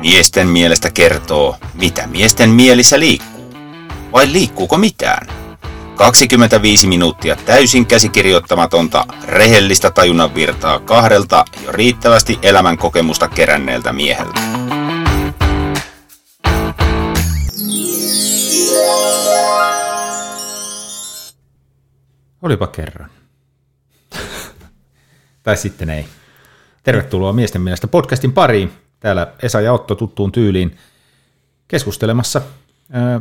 Miesten mielestä kertoo, mitä miesten mielissä liikkuu. Vai liikkuuko mitään? 25 minuuttia täysin käsikirjoittamatonta, rehellistä tajunnan virtaa kahdelta jo riittävästi elämän kokemusta keränneeltä mieheltä. Olipa kerran. tai sitten ei. Tervetuloa Miesten mielestä podcastin pariin. Täällä Esa ja Otto tuttuun tyyliin keskustelemassa.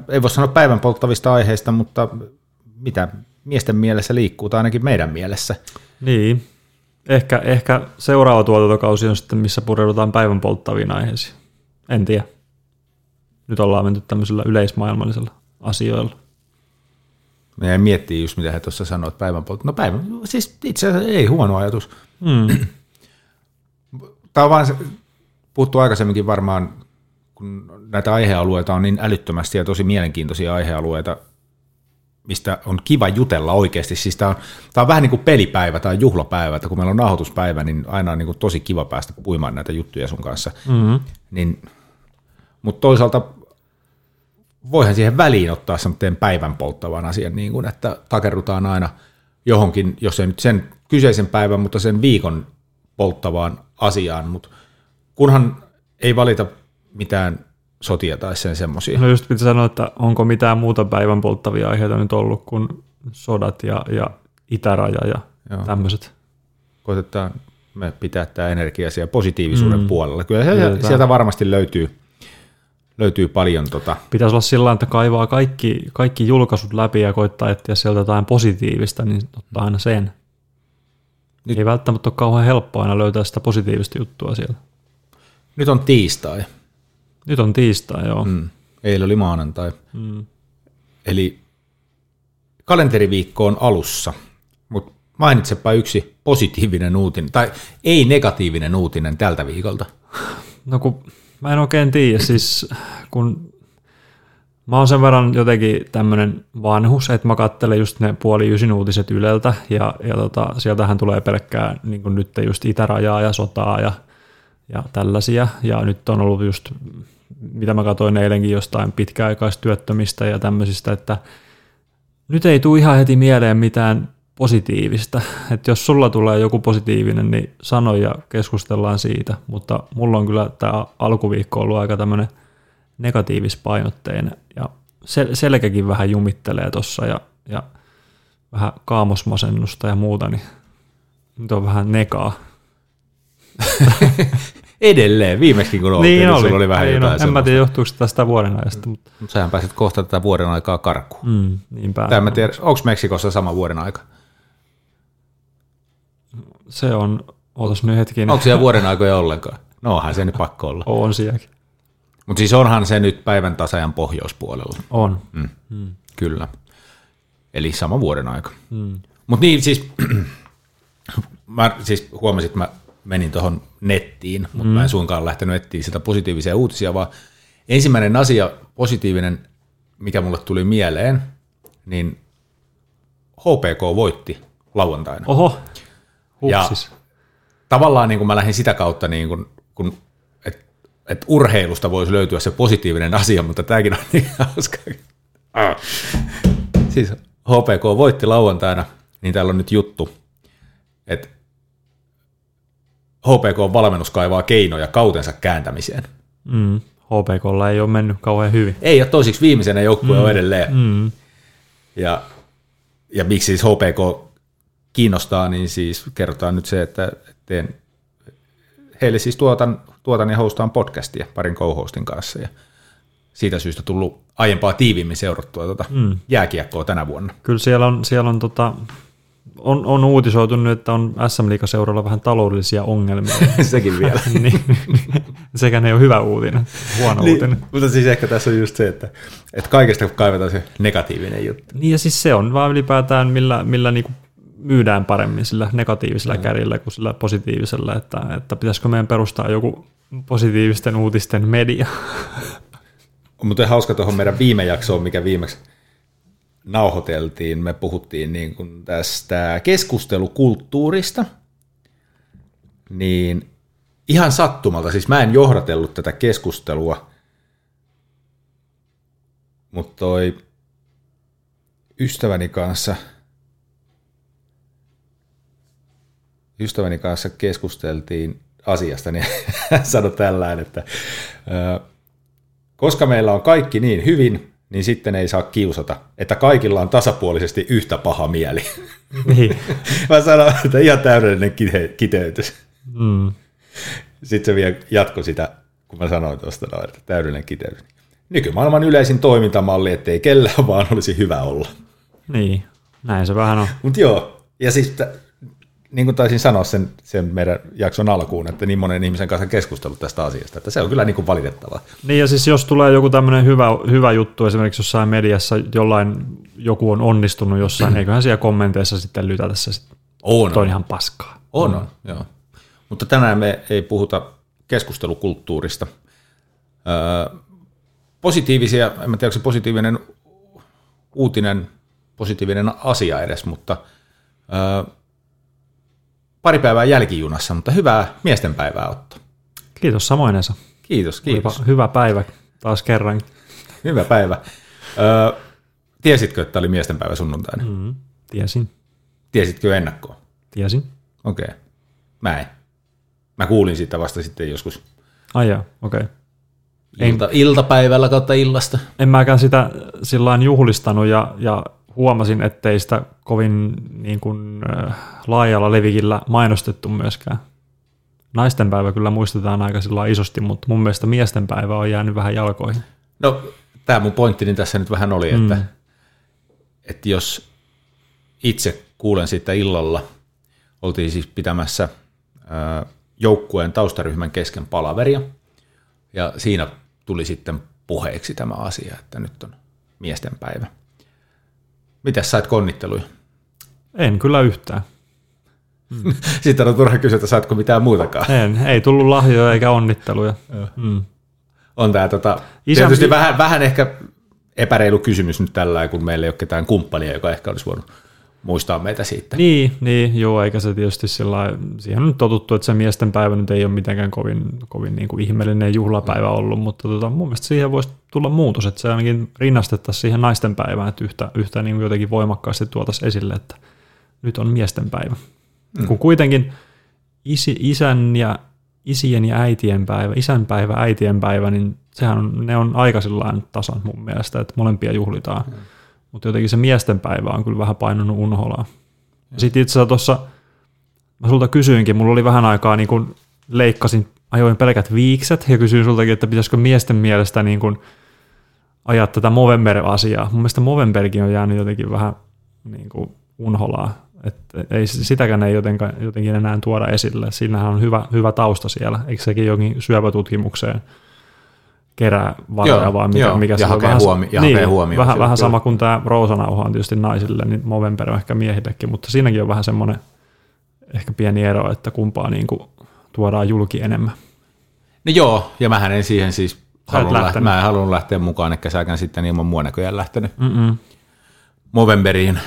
Ei voi sanoa päivän polttavista aiheista, mutta mitä miesten mielessä liikkuu, tai ainakin meidän mielessä. Niin. Ehkä, ehkä seuraava tuotantokausi on sitten, missä pureudutaan päivän polttaviin aiheisiin. En tiedä. Nyt ollaan menty tämmöisellä yleismaailmallisella asioilla. Meidän miettii just, mitä he tuossa sanoivat päivän poltta. No päivän, siis itse asiassa ei huono ajatus. Mm. Tämä on vaan puhuttu aikaisemminkin varmaan, kun näitä aihealueita on niin älyttömästi ja tosi mielenkiintoisia aihealueita, mistä on kiva jutella oikeasti. Siis tämä on, tämä on vähän niin kuin pelipäivä tai juhlapäivä, että kun meillä on nauhoituspäivä, niin aina on niin kuin tosi kiva päästä puimaan näitä juttuja sun kanssa. Mm-hmm. Niin, mutta toisaalta voihan siihen väliin ottaa semmoinen päivän polttavan asian, niin kuin, että takerrutaan aina johonkin, jos ei nyt sen kyseisen päivän, mutta sen viikon polttavaan asiaan, mutta kunhan ei valita mitään sotia tai sen semmoisia. No just piti sanoa, että onko mitään muuta päivän polttavia aiheita nyt ollut kuin sodat ja, ja itäraja ja Joo. tämmöiset. Koitetaan me pitää tämä energia siellä positiivisuuden Mm. puolella. Kyllä se, Yritetään. sieltä varmasti löytyy, löytyy paljon tota, Pitäisi olla sillä että kaivaa kaikki, kaikki julkaisut läpi ja koittaa etsiä sieltä jotain positiivista, niin ottaa aina sen. Nyt- Nyt. Ei välttämättä ole kauhean helppoa aina löytää sitä positiivista juttua sieltä. Nyt on tiistai, Nyt on tiistai, joo. Mm. eilen oli maanantai, Mm. eli kalenteriviikko on alussa, mutta mainitsepa yksi positiivinen uutinen, tai ei negatiivinen uutinen tältä viikolta. No kun mä en oikein tiedä, siis kun mä oon sen verran jotenkin tämmönen vanhus, että mä kattelen just ne puoli ysin uutiset Yleltä ja, ja tota, sieltähän tulee pelkkää niin nyt just itärajaa ja sotaa ja, ja tällaisia ja nyt on ollut just, mitä mä katsoin eilenkin jostain pitkäaikaistyöttömistä ja tämmöisistä, että nyt ei tule ihan heti mieleen mitään positiivista. Että jos sulla tulee joku positiivinen, niin sano ja keskustellaan siitä. Mutta mulla on kyllä tämä alkuviikko ollut aika tämmöinen negatiivispainotteinen ja sel- selkäkin vähän jumittelee tossa ja, ja vähän kaamosmasennusta ja muuta, niin nyt on vähän nekaa. Edelleen, viimeksi kun oltiin, niin, sulla oli vähän niin, jotain no, En mä tiedä, johtuuko tästä vuoden ajasta, mutta Mutta sähän pääsit kohta tätä vuoden aikaa karkuun. mm, niinpä. En mä tiedä, onko Meksikossa sama vuoden aika? Se on, ootas nyt hetkinen, Onko siellä vuoden aikoja ollenkaan? No onhan se nyt pakko olla. on sielläkin. Mutta siis onhan se nyt päivän tasajan pohjoispuolella. On. Mm. Mm. Kyllä. Eli sama vuoden aika. Mm. Mutta niin siis, mä siis huomasin, että mä menin tuohon nettiin, mutta mm. mä en suinkaan lähtenyt etsiä sitä positiivisia uutisia, vaan ensimmäinen asia positiivinen, mikä mulle tuli mieleen, niin HPK voitti lauantaina. Oho, Ja- hupsis. tavallaan niin kuin mä lähdin sitä kautta, niin kuin, kun, että et urheilusta voisi löytyä se positiivinen asia, mutta tämäkin on niin hauska. Siis HPK voitti lauantaina, niin täällä on nyt juttu, että HPK valmennus kaivaa keinoja kautensa kääntämiseen. Mm. HPKlla ei ole mennyt kauhean hyvin. Ei ole toisiksi viimeisenä joukkue mm. on edelleen. Mm. Ja, ja miksi siis HPK kiinnostaa, niin siis kerrotaan nyt se, että teen, heille siis tuotan, tuotan ja hostaan podcastia parin co-hostin kanssa ja siitä syystä tullut aiempaa tiiviimmin seurattua tuota mm. jääkiekkoa tänä vuonna. Kyllä siellä on, siellä on, tota, on, on uutisoitu nyt, että on SM Liigaseuralla vähän taloudellisia ongelmia. Sekin vielä. niin, sekään ei ole hyvä uutinen, huono niin. uutinen. mutta siis ehkä tässä on just se, että, että kaikesta kaivetaan se negatiivinen juttu. Niin ja siis se on vaan ylipäätään, millä, millä niinku myydään paremmin sillä negatiivisella mm. kärjellä kuin sillä positiivisella, että, että pitäisikö meidän perustaa joku positiivisten uutisten media. On muuten hauska tuohon meidän viime jaksoon, mikä viimeksi nauhoiteltiin. Me puhuttiin niin kuin tästä keskustelukulttuurista. Niin ihan sattumalta, siis mä en johdatellut tätä keskustelua, mutta toi ystäväni kanssa, ystäväni kanssa keskusteltiin asiasta, niin hän sanoi tällään, että koska meillä on kaikki niin hyvin, niin sitten ei saa kiusata, että kaikilla on tasapuolisesti yhtä paha mieli. Niin. Mä sanoin, että ihan täydellinen kite- kiteytys. Mm. Sitten se vielä jatkoi sitä, kun mä sanoin tuosta, että täydellinen kiteytys. Nykymaailman yleisin toimintamalli, ettei kellään vaan olisi hyvä olla. Niin, näin se vähän on. Mutta joo, ja siis t- niin kuin taisin sanoa sen, sen meidän jakson alkuun, että niin monen ihmisen kanssa keskustellut tästä asiasta, että se on kyllä niin kuin valitettavaa. Niin ja siis jos tulee joku tämmöinen hyvä, hyvä juttu esimerkiksi jossain mediassa, jollain joku on onnistunut jossain, eiköhän siellä kommenteissa sitten lytätä se sitten. On, Toi on ihan paskaa. On, on, joo. Mutta tänään me ei puhuta keskustelukulttuurista. Öö, positiivisia, en mä tiedä, onko se positiivinen uutinen, positiivinen asia edes, mutta öö, pari päivää jälkijunassa, mutta hyvää miestenpäivää Otto. Kiitos samoin Esa. Kiitos, kiitos. Olipa hyvä päivä taas kerran. Hyvä päivä. Öö, tiesitkö, että oli miestenpäivä sunnuntaina? Mm. Tiesin, Tiesitkö ennakkoon? tiesin. Okei. Okay. Mä en. Mä kuulin siitä vasta sitten joskus Ai okei. Okay. ilta, iltapäivällä kautta illasta. En mäkään sitä sillä juhlistanut ja, ja huomasin, ettei sitä kovin niin kuin, äh, laajalla levikillä mainostettu myöskään. Naisten päivä kyllä muistetaan aika isosti, mutta mun mielestä miesten päivä on jäänyt vähän jalkoihin. No, tämä mun pointtini tässä nyt vähän oli, että, mm. että jos itse kuulen siitä illalla, oltiin siis pitämässä ää, joukkueen taustaryhmän kesken palaveria, ja siinä tuli sitten puheeksi tämä asia, että nyt on miesten päivä. Mitäs sait konnitteluja? En kyllä yhtään. Sitten on turha kysyä, että saatko mitään muutakaan. En, ei tullut lahjoja eikä onnitteluja. Mm. On tämä tota, Isä- tietysti vähän, vähän ehkä epäreilu kysymys nyt tällä, kun meillä ei ole ketään kumppania, joka ehkä olisi voinut muistaa meitä siitä. Niin, niin, joo, eikä se tietysti sillä siihen on totuttu, että se miesten päivä nyt ei ole mitenkään kovin, kovin niin kuin ihmeellinen juhlapäivä ollut, mutta tota, mun mielestä siihen voisi tulla muutos, että se ainakin rinnastettaisiin siihen naisten päivään, että yhtä, yhtä niin kuin jotenkin voimakkaasti tuotaisiin esille, että nyt on miesten päivä. Mm. Kun kuitenkin isi, isän ja isien ja äitien päivä, isän päivä, äitien päivä, niin sehän on, ne on aika tasan mun mielestä, että molempia juhlitaan. Mm. Mutta jotenkin se miesten päivä on kyllä vähän painunut unholaan. Ja sitten itse asiassa tuossa, mä sulta kysyinkin, mulla oli vähän aikaa niin kun leikkasin, ajoin pelkät viikset ja kysyin sultakin, että pitäisikö miesten mielestä niin kun ajaa tätä Movember-asiaa. Mun mielestä Movemberkin on jäänyt jotenkin vähän niin kuin unholaa. Et ei, sitäkään ei jotenkin, jotenkin enää tuoda esille. Siinähän on hyvä, hyvä tausta siellä. Eikö sekin jokin syöpätutkimukseen kerää varoja Joo, vai mikä, joo, mikä ja se on? hakee Vähän, huomi- ja niin, hakee huomioon vähän, vähän sama kuin tämä roosanauha on tietysti naisille, niin Movember on ehkä miehillekin, mutta siinäkin on vähän semmoinen ehkä pieni ero, että kumpaa niin kuin tuodaan julki enemmän. No joo, ja mähän en siihen siis et halunnut lähteä, mä en halunnut lähteä mukaan, eikä säkään sitten ilman mua näköjään lähtenyt Mm-mm. Movemberiin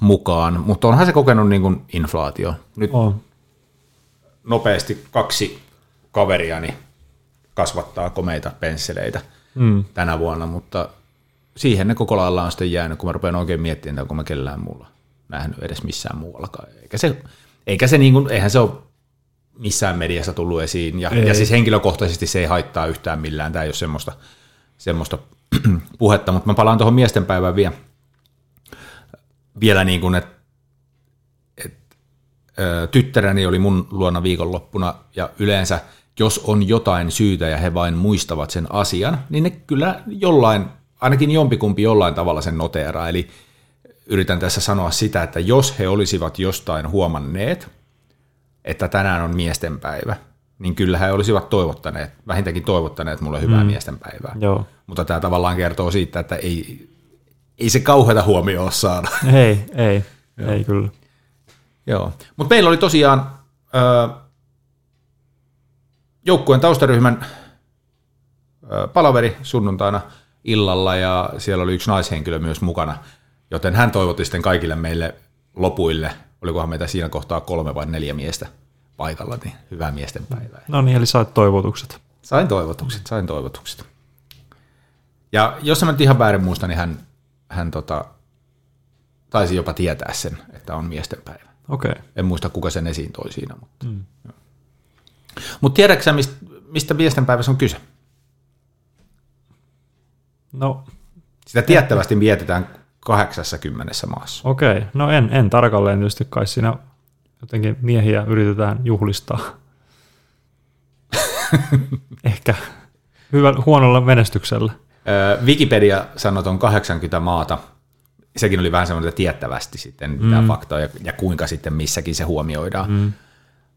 mukaan, mutta onhan se kokenut niin kuin inflaatio. Nyt On. nopeasti kaksi kaveriani kasvattaa komeita pensseleitä Mm. tänä vuonna, mutta siihen ne koko lailla on sitten jäänyt, kun mä rupean oikein miettimään, että onko mä kellään muulla nähnyt edes missään muuallakaan. Eikä se, eikä se niin kuin, eihän se ole missään mediassa tullut esiin, ja, Ei. ja siis henkilökohtaisesti se ei haittaa yhtään millään, tämä ei ole semmoista, semmoista puhetta, mutta mä palaan tuohon miestenpäivään vielä, vielä niin kuin, että ö, tyttäreni oli mun luona viikonloppuna ja yleensä jos on jotain syytä ja he vain muistavat sen asian, niin ne kyllä jollain, ainakin jompikumpi jollain tavalla sen noteeraa. Eli yritän tässä sanoa sitä, että jos he olisivat jostain huomanneet, että tänään on miestenpäivä, niin kyllä he olisivat toivottaneet, vähintäänkin toivottaneet mulle hyvää mm. miestenpäivää. Joo. Mutta tämä tavallaan kertoo siitä, että ei, ei se kauheata huomioon saada. Ei, ei, ei kyllä. Joo, mutta meillä oli tosiaan ö, joukkueen taustaryhmän palaveri sunnuntaina illalla ja siellä oli yksi naishenkilö myös mukana, joten hän toivotti sitten kaikille meille lopuille, olikohan meitä siinä kohtaa kolme vai neljä miestä paikalla, niin hyvää miesten päivää. No niin, eli sait toivotukset. Sain toivotukset, sain toivotukset. Ja jos mä nyt ihan väärin muistan, niin hän, hän tota, taisi jopa tietää sen, että on miesten päivä. Okei. Okay. En muista, kuka sen esiin toi siinä. Mutta, mm. Mut tiedätkö mistä, mistä miesten päivässä on kyse? No, Sitä tiettävästi vietetään 80 maassa. okei. No en, en tarkalleen tietysti kai siinä jotenkin miehiä yritetään juhlistaa. Ehkä hyvä, huonolla menestyksellä. Öö, Wikipedia sanoo on 80 maata. Sekin oli vähän semmoinen, että tiettävästi sitten mm. faktaa ja, ja kuinka sitten missäkin se huomioidaan. Mm.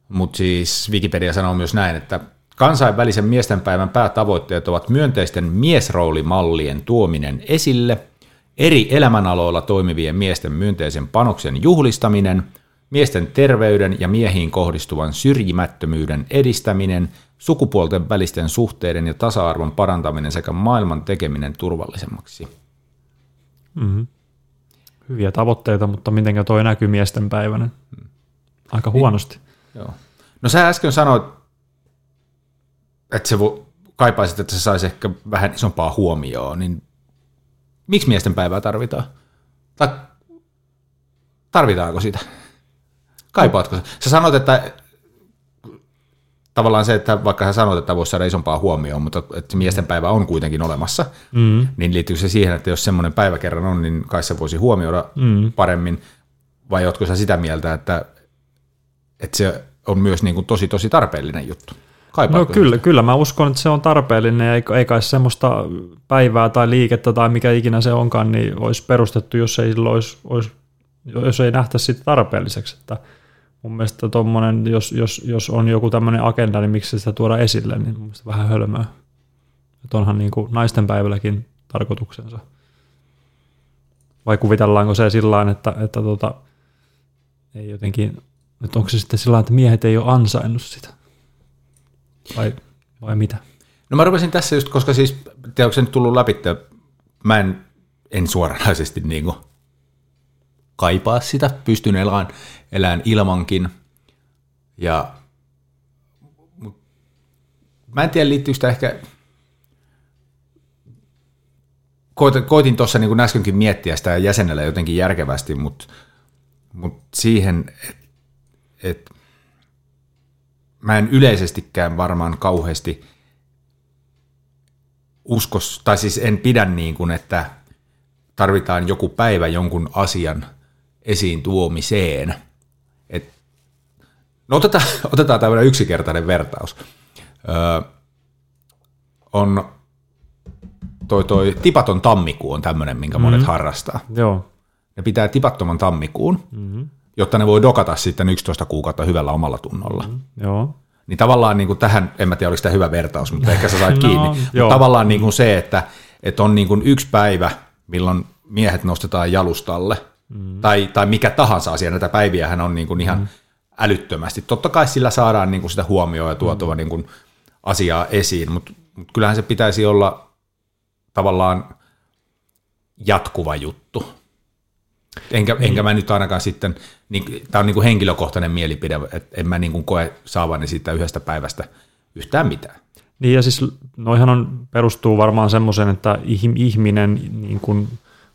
Mutta siis Wikipedia sanoo myös näin, että kansainvälisen miestenpäivän päätavoitteet ovat myönteisten miesroolimallien tuominen esille, eri elämänaloilla toimivien miesten myönteisen panoksen juhlistaminen, miesten terveyden ja miehiin kohdistuvan syrjimättömyyden edistäminen, sukupuolten välisten suhteiden ja tasa-arvon parantaminen sekä maailman tekeminen turvallisemmaksi. Mm-hmm. Hyviä tavoitteita, mutta mitenkä toi näkyy miesten päivänä? Aika huonosti. Joo. No sä äsken sanoit, että se vo, kaipaisit, että se saisi ehkä vähän isompaa huomioon, niin miksi miesten päivää tarvitaan? Tai tarvitaanko sitä? Kaipaatko se? Sä sanoit, että tavallaan se, että vaikka sä sanoit, että voisi saada isompaa huomioon, mutta että miesten päivä on kuitenkin olemassa, mm. niin liittyykö se siihen, että jos semmoinen päivä kerran on, niin kai se voisi huomioida mm. paremmin, vai ootko sä sitä mieltä, että, että se on myös niin kuin tosi tosi tarpeellinen juttu? No kyllä, kyllä, mä uskon, että se on tarpeellinen ja ei, ei kai semmoista päivää tai liikettä tai mikä ikinä se onkaan, niin olisi perustettu, jos ei, olisi, olisi, jos ei nähtäisi sitä tarpeelliseksi. Että mun mielestä tommonen, jos, jos, jos on joku tämmöinen agenda, niin miksi sitä tuoda esille, niin mun mielestä vähän hölmöä. Että onhan niin kuin naisten päivälläkin tarkoituksensa. Vai kuvitellaanko se sillä että, että tota, ei jotenkin, että onko se sitten sillä että miehet ei ole ansainnut sitä? Vai, vai mitä? No mä rupesin tässä just, koska siis, te onko se nyt tullut läpi, että mä en, en suoranaisesti niin kuin kaipaa sitä, pystyn elämään, elämään ilmankin. Ja mä en tiedä, liittyykö sitä ehkä, koitin, tuossa niin kuin äskenkin miettiä sitä jäsenellä jotenkin järkevästi, mutta mut siihen, että et, mä en yleisestikään varmaan kauheasti uskos, tai siis en pidä niin kuin, että tarvitaan joku päivä jonkun asian esiin tuomiseen. Et, no otetaan, otetaan tämmöinen yksinkertainen vertaus. Öö, on toi, toi tipaton tammikuu on tämmöinen, minkä mm-hmm. monet harrastaa. Joo. Ne pitää tipattoman tammikuun, mm-hmm jotta ne voi dokata sitten 11 kuukautta hyvällä omalla tunnolla. Mm, joo. Niin tavallaan niin kuin tähän, en mä tiedä oliko tämä hyvä vertaus, mutta ehkä sä sait no, kiinni. Mutta tavallaan niin kuin se, että, että on niin kuin yksi päivä, milloin miehet nostetaan jalustalle, mm. tai, tai mikä tahansa asia, näitä päiviä on niin kuin ihan mm. älyttömästi. Totta kai sillä saadaan niin kuin sitä huomioon ja tuotua mm. niin kuin asiaa esiin, mutta, mutta kyllähän se pitäisi olla tavallaan jatkuva juttu. Enkä, niin. enkä mä nyt ainakaan sitten, niin, tämä on niin kuin henkilökohtainen mielipide, että en mä niin kuin koe saavani siitä yhdestä päivästä yhtään mitään. Niin ja siis noihan on, perustuu varmaan semmoisen, että ihminen niin kuin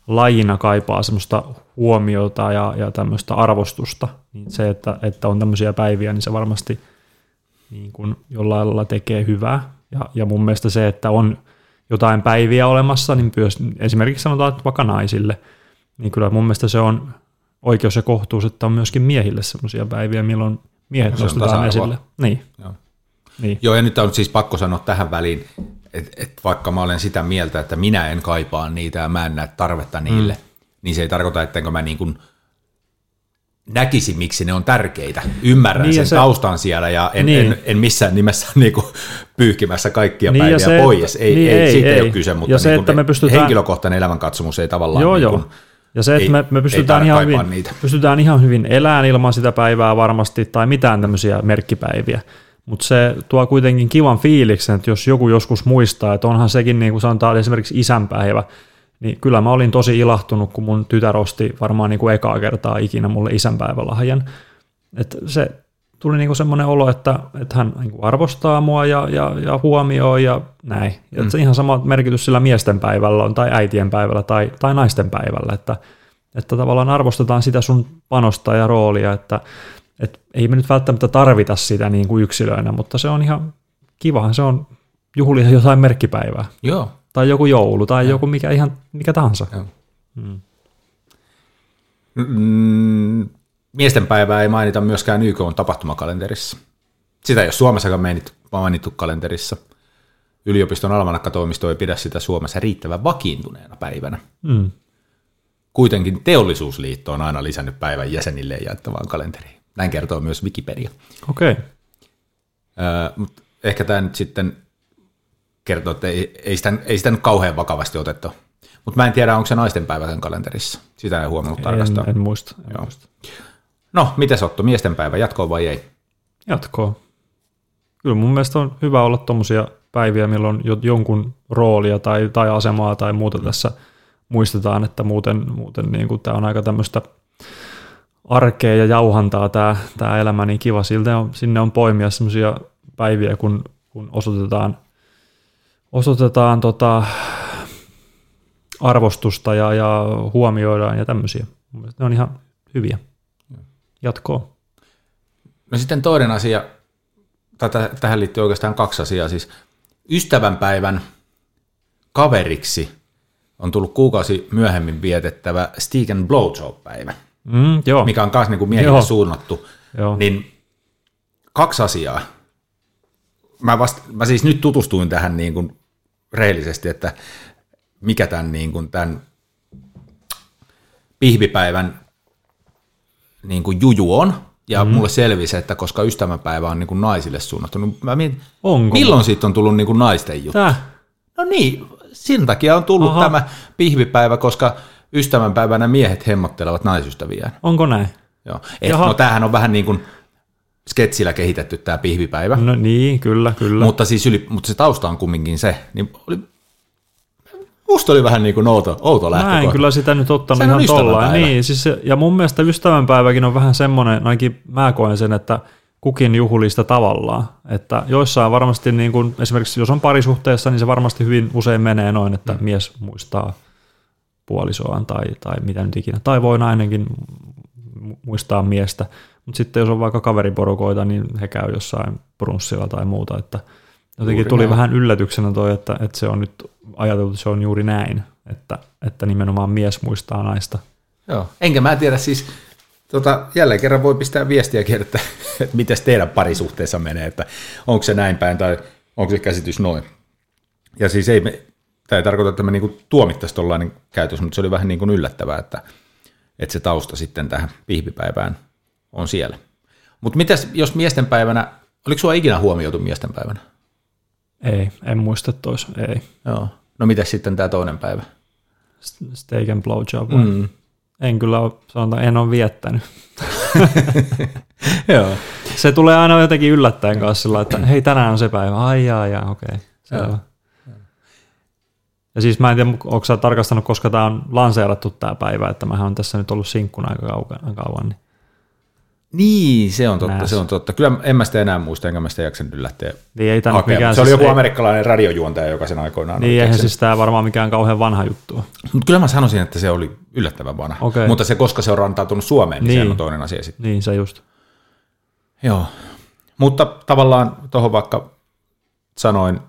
lajina kaipaa semmoista huomiota ja, ja tämmöistä arvostusta. Niin se, että, että on tämmöisiä päiviä, niin se varmasti niin kuin jollain lailla tekee hyvää. Ja, ja mun mielestä se, että on jotain päiviä olemassa, niin myös esimerkiksi sanotaan että vaikka naisille – niin kyllä mun mielestä se on oikeus ja kohtuus, että on myöskin miehille sellaisia päiviä, milloin miehet nostetaan esille. Niin. Joo. Niin. Joo, ja nyt on siis pakko sanoa tähän väliin, että et vaikka mä olen sitä mieltä, että minä en kaipaa niitä ja mä en näe tarvetta niille, mm. niin se ei tarkoita, ettenkö mä niin kuin näkisi, miksi ne on tärkeitä. Ymmärrän niin sen se, taustan siellä ja en, niin. en, en missään nimessä niin kuin pyyhkimässä kaikkia niin päiviä se, pois. Ei, niin ei, ei, siitä ei, ei ole kyse, mutta ja se, niin että me pystytään... henkilökohtainen elämänkatsomus ei tavallaan... Joo, niin kuin, joo. Ja se, että ei, me, me pystytään, ihan hyvin, niitä. pystytään ihan hyvin elämään ilman sitä päivää varmasti tai mitään tämmöisiä merkkipäiviä. Mutta se tuo kuitenkin kivan fiiliksen, että jos joku joskus muistaa, että onhan sekin niin kuin sanotaan esimerkiksi isänpäivä, niin kyllä mä olin tosi ilahtunut, kun mun tytär osti varmaan niin kuin ekaa kertaa ikinä mulle isänpäivälahjan. Että se tuli niinku semmoinen olo, että, että hän niinku arvostaa mua ja, ja, ja huomioi ja näin. Ja mm. se ihan sama merkitys sillä miesten päivällä on tai äitien päivällä tai, tai naisten päivällä, että, että tavallaan arvostetaan sitä sun panosta ja roolia, että, että ei me nyt välttämättä tarvita sitä niin kuin yksilöinä, mutta se on ihan kivahan se on juhlia jotain merkkipäivää. Joo. Tai joku joulu tai ja. joku mikä, ihan, mikä tahansa. Joo. Mm. Mm, miesten päivää ei mainita myöskään YK on tapahtumakalenterissa. Sitä ei ole Suomessakaan mainittu kalenterissa. Yliopiston almanakkatoimisto ei pidä sitä Suomessa riittävän vakiintuneena päivänä. Mm. Kuitenkin teollisuusliitto on aina lisännyt päivän jäsenille jaettavaan kalenteriin. Näin kertoo myös Wikipedia. Okei. Okay. mutta ehkä tämä nyt sitten kertoo, että ei, ei, sitä, ei sitä nyt kauhean vakavasti otettu. Mutta mä en tiedä, onko se naisten päivä sen kalenterissa. Sitä ei huomannut tarkastaa. En, en muista. En Joo. muista. No, miten Otto, miesten päivä, jatkoa vai ei? Jatkoa. Kyllä mun mielestä on hyvä olla tuommoisia päiviä, milloin jonkun roolia tai, tai asemaa tai muuta tässä muistetaan, että muuten, muuten niin kuin tämä on aika tämmöistä arkea ja jauhantaa tämä, tämä elämä, niin kiva siltä on, sinne on poimia semmoisia päiviä, kun, kun osoitetaan, osoitetaan tota, arvostusta ja, ja huomioidaan ja tämmöisiä. Mielestäni ne on ihan hyviä. Jatkoa. No sitten toinen asia, tai tähän liittyy oikeastaan kaksi asiaa. Siis ystävänpäivän kaveriksi on tullut kuukausi myöhemmin vietettävä Steak and Blowjob-päivä, mm, joo. mikä on myös niin miehille joo. suunnattu. Joo. Niin kaksi asiaa. Mä, vasta, mä siis nyt tutustuin tähän niin kuin rehellisesti, että mikä tämän, niin kuin tämän pihvipäivän niin kuin juju on, ja mm. mulle selvisi, että koska ystävänpäivä on niin kuin naisille suunnattu, niin mä mietin, Onko? milloin siitä on tullut niin kuin naisten juttu? Tää? No niin, sen takia on tullut Aha. tämä pihvipäivä, koska ystävänpäivänä miehet hemmottelevat naisystäviään. Onko näin? Joo. Et, no tämähän on vähän niin kuin sketsillä kehitetty tämä pihvipäivä. No niin, kyllä, kyllä. Mutta, siis yli, mutta se tausta on kumminkin se, niin oli Musta oli vähän niin kuin outo, outo lähtökohta. Mä en kyllä sitä nyt ottanut Sehän ihan tollaan. Niin, siis, ja mun mielestä ystävänpäiväkin on vähän semmoinen, ainakin mä koen sen, että kukin juhlista tavallaan. Että joissain varmasti, niin kuin, esimerkiksi jos on parisuhteessa, niin se varmasti hyvin usein menee noin, että mm. mies muistaa puolisoaan tai, tai mitä nyt ikinä. Tai voi nainenkin muistaa miestä. Mutta sitten jos on vaikka kaveriporukoita, niin he käy jossain brunssilla tai muuta. Että jotenkin juuri tuli näin. vähän yllätyksenä toi, että, että se on nyt ajateltu, että se on juuri näin, että, että nimenomaan mies muistaa naista. Joo, enkä mä tiedä siis, tota, jälleen kerran voi pistää viestiä että, että miten teidän parisuhteessa menee, että onko se näin päin tai onko se käsitys noin. Ja siis ei me, tämä ei tarkoita, että me niinku tuomittaisiin tuollainen käytös, mutta se oli vähän niin kuin yllättävää, että, että se tausta sitten tähän pihvipäivään on siellä. Mutta mitäs, jos miesten päivänä, oliko sinua ikinä huomioitu miesten päivänä? Ei, en muista tois, ei. Joo. No mitä sitten tämä toinen päivä? Steak and blowjob. Mm. En kyllä ole, sanotaan, en ole viettänyt. Joo. Se tulee aina jotenkin yllättäen kanssa sillä, että hei tänään on se päivä. Ai jaa, jaa, okei. Okay. Ja siis mä en tiedä, onko sä tarkastanut, koska tämä on lanseerattu tämä päivä, että mähän on tässä nyt ollut sinkkuna aika kauan. Niin niin, se on totta, Nääs. se on totta. Kyllä en mä sitä enää muista, enkä mä sitä jaksanut yllättää niin ei mikään Se oli siis joku ei... amerikkalainen radiojuontaja, joka sen aikoinaan Niin, eihän siis tämä varmaan mikään kauhean vanha juttu Mutta kyllä mä sanoisin, että se oli yllättävän vanha. Okay. Mutta se, koska se on rantautunut Suomeen, niin, niin. se on toinen asia sitten. Niin, se just. Joo. Mutta tavallaan tuohon vaikka sanoin,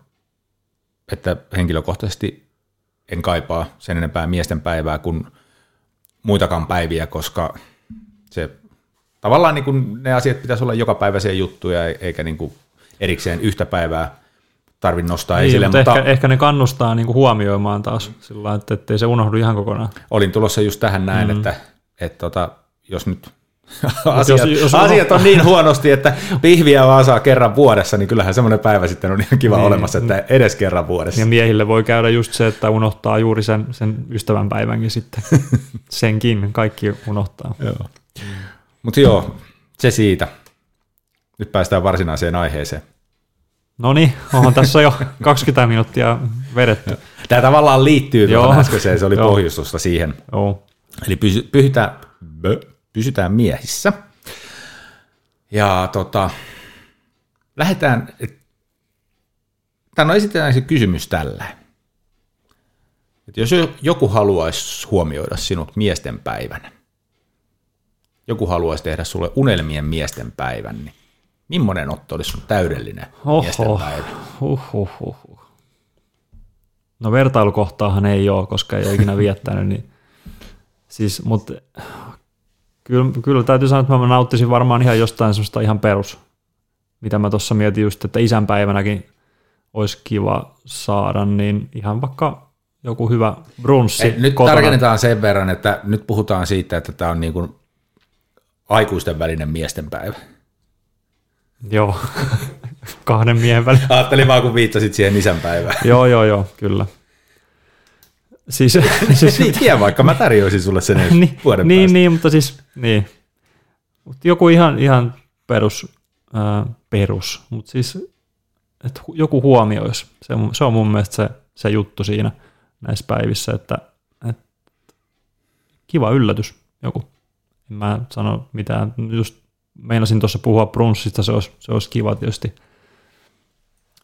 että henkilökohtaisesti en kaipaa sen enempää miesten päivää kuin muitakaan päiviä, koska se tavallaan niin kuin ne asiat pitäisi olla joka päiväisiä juttuja, eikä niin kuin erikseen yhtä päivää tarvitse nostaa niin, esille. Mutta, mutta ehkä, ehkä ne kannustaa niin kuin huomioimaan taas sillä että ettei se unohdu ihan kokonaan. Olin tulossa just tähän näin, mm. että, että tota, jos nyt asiat, jos, jos asiat on niin huonosti, että pihviä vaan saa kerran vuodessa, niin kyllähän semmoinen päivä sitten on ihan kiva niin. olemassa, että edes kerran vuodessa. Ja miehille voi käydä just se, että unohtaa juuri sen, sen ystävänpäivänkin sitten. Senkin kaikki unohtaa. Joo. Mutta joo, se siitä. Nyt päästään varsinaiseen aiheeseen. No niin, onhan tässä jo 20 minuuttia vedetty. Tämä tavallaan liittyy tuohon äskeiseen, se oli pohjustusta siihen. Joo. Eli pysy, pysytään, pysytään miehissä. Ja tota, lähdetään, tämä on esitetään se kysymys tällä. Että jos joku haluaisi huomioida sinut miesten päivänä, joku haluaisi tehdä sulle unelmien miesten päivän, niin millainen Otto olisi sun täydellinen Oho. miesten päivä? Huhhuh. No vertailukohtaahan ei ole, koska ei ole ikinä viettänyt, niin siis, mutta kyllä, kyllä täytyy sanoa, että mä nauttisin varmaan ihan jostain semmoista ihan perus, mitä mä tuossa mietin just, että isänpäivänäkin olisi kiva saada, niin ihan vaikka joku hyvä brunssi Ei, nyt kotona. tarkennetaan sen verran, että nyt puhutaan siitä, että tämä on niin kuin aikuisten välinen miesten päivä. Joo, kahden miehen välillä. Ajattelin vaan, kun viittasit siihen isänpäivään. joo, joo, joo, kyllä. Siis, siis niin, tiedä vaikka mä tarjoisin sulle sen niin, vuoden niin, päästä. niin, mutta siis, niin. Mut joku ihan, ihan perus, ää, perus, mutta siis, että joku huomioisi. Se, on- se on mun mielestä se, se juttu siinä näissä päivissä, että, että kiva yllätys joku. En mä sano mitään, just meinasin tuossa puhua brunssista, se olisi, se olisi kiva tietysti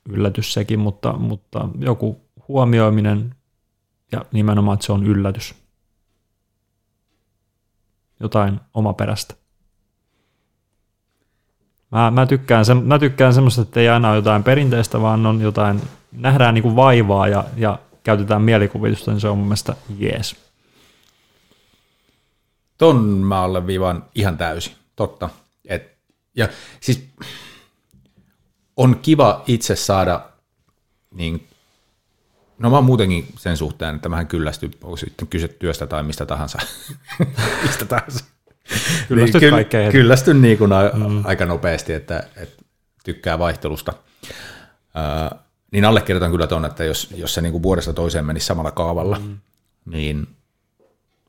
yllätys sekin, mutta, mutta joku huomioiminen ja nimenomaan, että se on yllätys jotain omaperäistä. Mä, mä, tykkään, se, mä tykkään semmoista, että ei aina ole jotain perinteistä, vaan on jotain, nähdään niin kuin vaivaa ja, ja käytetään mielikuvitusta, niin se on mun mielestä jees. Ton mä alleviivaan ihan täysin, totta. Et, ja siis on kiva itse saada, niin, no mä oon muutenkin sen suhteen, että mähän kyllästyn, onko sitten kyse työstä tai mistä tahansa. mistä tahansa. Kyllästyt niin, kaikkeen. Kyllästyn niin kuin a, mm. aika nopeasti, että, että tykkää vaihtelusta. Ö, niin allekirjoitan kyllä ton, että jos, jos se niin kuin vuodesta toiseen menisi samalla kaavalla, mm. niin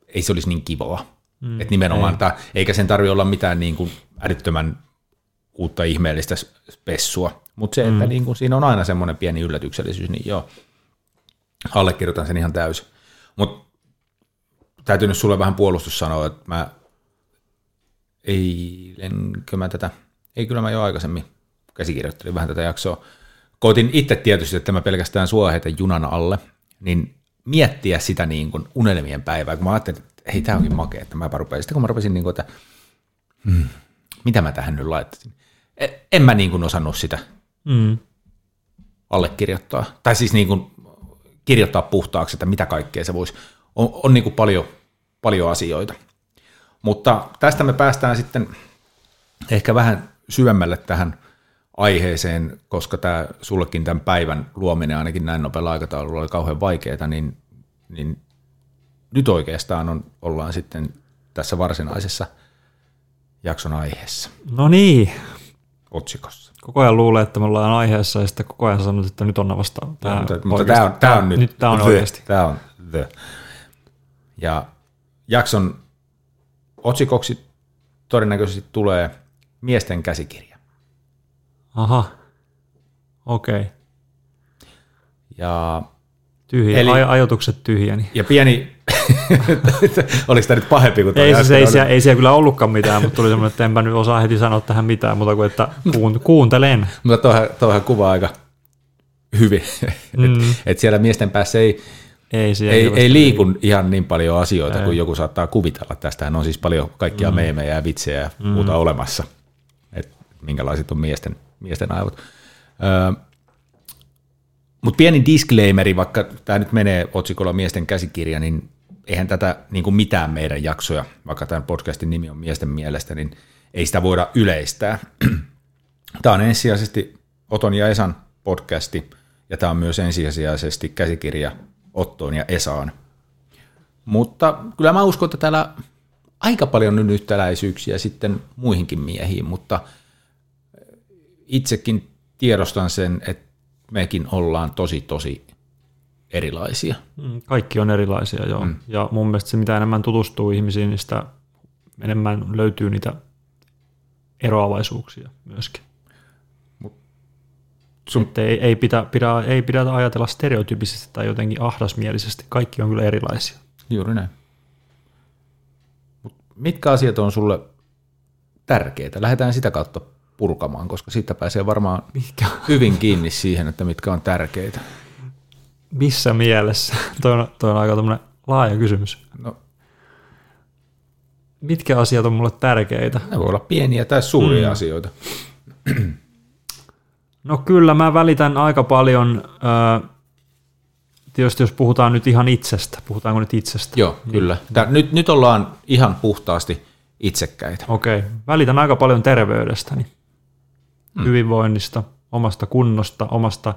ei se olisi niin kivaa. Mm, että nimenomaan, ei. Tää, eikä sen tarvitse olla mitään niin kuin älyttömän uutta ihmeellistä spessua, mutta se, että niin kuin siinä on aina semmoinen pieni yllätyksellisyys, niin joo, allekirjoitan sen ihan täysin. Mutta täytyy nyt sulle vähän puolustus sanoa, että mä eilenkö mä tätä, ei kyllä mä jo aikaisemmin käsikirjoittelin vähän tätä jaksoa. Koitin itse tietysti, että mä pelkästään sua heitän junan alle, niin miettiä sitä niin kuin unelmien päivää, kun mä ajattelin, että hei, tämä onkin makea, että mä rupesin. Sitten kun mä rupesin, niin kuin, että hmm, mitä mä tähän nyt laittaisin. En, en mä niin kuin osannut sitä Mm. allekirjoittaa. Tai siis niin kuin kirjoittaa puhtaaksi, että mitä kaikkea se voisi. On, on niin kuin paljon, paljon asioita. Mutta tästä me päästään sitten ehkä vähän syvemmälle tähän aiheeseen, koska tämä sullekin tämän päivän luominen ainakin näin nopealla aikataululla oli kauhean vaikeaa, niin, niin nyt oikeastaan on, ollaan sitten tässä varsinaisessa jakson aiheessa, No niin, otsikossa. koko ajan luulee, että me ollaan aiheessa ja sitten koko ajan sanot, että nyt on vasta. Tää, mutta mutta tämä on, tää on nyt, nyt tää on the, oikeasti. Tämä on the. Ja jakson otsikoksi todennäköisesti tulee miesten käsikirja. Aha, okei. Okay. Ja, Tyhjä, Eli-. Aj- ajatukset tyhjäni. ja pieni, oliko tämä nyt pahempi kuin Ei, siis ei, siellä, ei siellä kyllä ollutkaan mitään, mutta tuli semmoinen, että enpä nyt osaa heti sanoa tähän mitään, mutta kuin että kuun, kuuntelen. Mutta tuohan, tuohan kuvaa aika hyvin, Mm. että et siellä miesten päässä ei, Ei, siellä ei, ei liiku ihan niin paljon asioita Ei. kuin joku saattaa kuvitella. Tästähän on siis paljon kaikkia mm. meemejä ja vitsejä ja Mm. muuta olemassa, että minkälaiset on miesten, miesten aivot. Öö, Mutta pieni disclaimeri, vaikka tämä nyt menee otsikolla miesten käsikirja, niin eihän tätä niin kuin mitään meidän jaksoja, vaikka tämän podcastin nimi on miesten mielestä, niin ei sitä voida yleistää. Tämä on ensisijaisesti Oton ja Esan podcasti, ja tämä on myös ensisijaisesti käsikirja Ottoon ja Esaan. Mutta kyllä mä uskon, että täällä aika paljon on yhtäläisyyksiä sitten muihinkin miehiin, mutta itsekin tiedostan sen, että mekin ollaan tosi tosi erilaisia. Mm, Kaikki on erilaisia, joo. Mm. Ja mun mielestä se, mitä enemmän tutustuu ihmisiin, niin sitä enemmän löytyy niitä eroavaisuuksia myöskin. Sun- Että ei, ei, pidä, pidä, ei pidä ajatella stereotypisesti tai jotenkin ahdasmielisesti. Kaikki on kyllä erilaisia. Juuri näin. Mut mitkä asiat on sulle tärkeää. Lähdetään sitä kautta purkamaan, koska siitä pääsee varmaan Mikä? hyvin kiinni siihen, että mitkä on tärkeitä. Missä mielessä? Toi on, toi on aika laaja kysymys. No, Mitkä asiat on mulle tärkeitä? Ne voi olla pieniä tai suuria mm. asioita. No kyllä, mä välitän aika paljon, äh, tietysti jos puhutaan nyt ihan itsestä, puhutaanko nyt itsestä? Joo, kyllä. Tää, nyt, nyt ollaan ihan puhtaasti itsekkäitä. Okei, okay. välitän aika paljon terveydestäni, mm. hyvinvoinnista, omasta kunnosta, omasta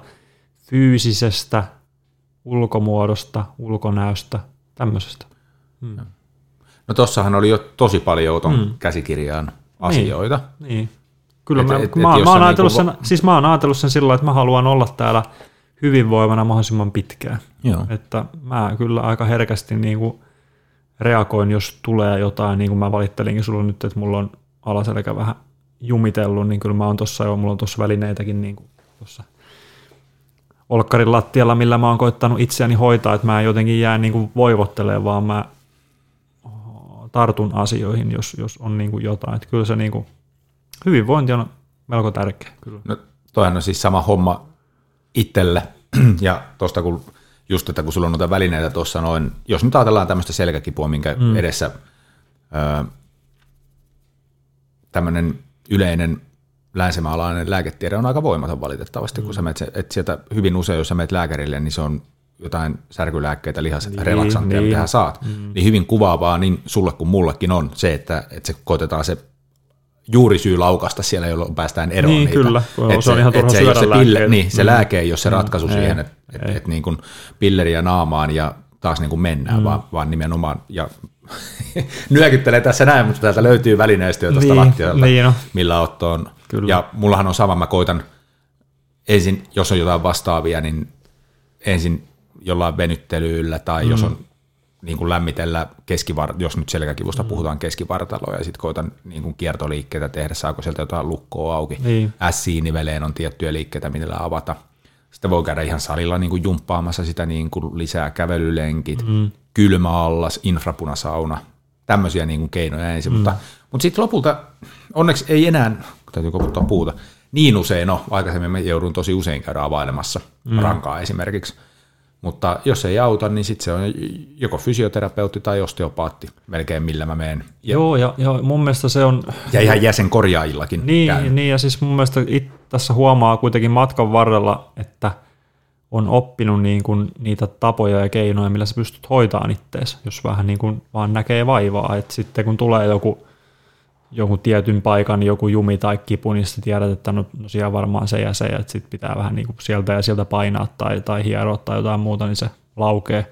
fyysisestä ulkomuodosta, ulkonäöstä, tämmöisestä. Mm. No tossahan oli jo tosi paljon ton mm. käsikirjaan asioita. Niin, niin. Kyllä et, mä, et, mä, et, mä, oon ajatellut niinku... sen, siis mä oon ajatellut sen sillä että mä haluan olla täällä hyvinvoivana mahdollisimman pitkään. Joo. Että mä kyllä aika herkästi niin kuin reagoin, jos tulee jotain, niin kuin mä valittelinkin sulle nyt, että mulla on alaselkä vähän jumitellut, niin kyllä mä oon tuossa jo, mulla on tuossa välineitäkin niin kuin tuossa olkkarin lattialla, millä mä oon koittanut itseäni hoitaa, että mä en jotenkin jää niin kuin voivottelemaan, vaan mä tartun asioihin, jos, jos on niin kuin jotain. Että kyllä se niin kuin, hyvinvointi on melko tärkeä. Kyllä. No, toihan on siis sama homma itselle. ja tuosta kun just, että kun sulla on noita välineitä tuossa noin, jos nyt ajatellaan tämmöistä selkäkipua, minkä mm. edessä öö, tämmöinen yleinen länsimaalainen lääketiede on aika voimaton valitettavasti, mm. kun sä menet, et sieltä hyvin usein, jos sä menet lääkärille, niin se on jotain särkylääkkeitä, lihasrelaksantteja, niin, mitä niin. saat, mm. niin hyvin kuvaavaa niin sulle kuin mullekin on se, että, että se koitetaan se juurisyy laukasta siellä, jolloin päästään eroon niin, niitä. kyllä. Et se, on ihan turha se, se, pille, niin, se mm. lääke ei ole se mm. ratkaisu mm. siihen, että et, et, niin kuin pilleriä naamaan ja taas niin kuin mennään, mm. vaan, vaan nimenomaan, ja nyökyttelee tässä näin, mutta täältä löytyy välineistöä tuosta niin, lattialta, niin no. millä ottoon. Kyllä. Ja mullahan on sama, mä koitan ensin, jos on jotain vastaavia, niin ensin jollain venyttelyllä tai mm. jos on niin kuin lämmitellä keskivar- jos nyt selkäkivusta mm. puhutaan keskivartaloa ja sitten koitan niin kuin kiertoliikkeitä tehdä, saako sieltä jotain lukkoa auki. Niin. S-niveleen on tiettyjä liikkeitä, millä avata. Sitten voi käydä ihan salilla niin kuin jumppaamassa sitä niin kuin lisää kävelylenkit, mm. kylmäallas, infrapunasauna, tämmöisiä niin kuin keinoja ensin. Mm. Mutta, mutta sitten lopulta, onneksi ei enää, täytyy koputtaa puuta, niin usein, no aikaisemmin me joudun tosi usein käydä availemassa mm. rankaa esimerkiksi, mutta jos ei auta, niin sitten se on joko fysioterapeutti tai osteopaatti, melkein millä mä menen. Ja, Joo, ja, ja mun mielestä se on... Ja ihan jäsenkorjaajillakin Niin, niin ja siis mun mielestä it, tässä huomaa kuitenkin matkan varrella, että on oppinut niin kuin niitä tapoja ja keinoja, millä sä pystyt hoitamaan ittees, jos vähän niin kuin vaan näkee vaivaa. että sitten kun tulee joku joku tietyn paikan joku jumi tai kipu, niin sitten tiedät, että no, no siellä varmaan se ja se, että sitten pitää vähän niin kuin sieltä ja sieltä painaa tai, tai hieroa tai jotain muuta, niin se laukee.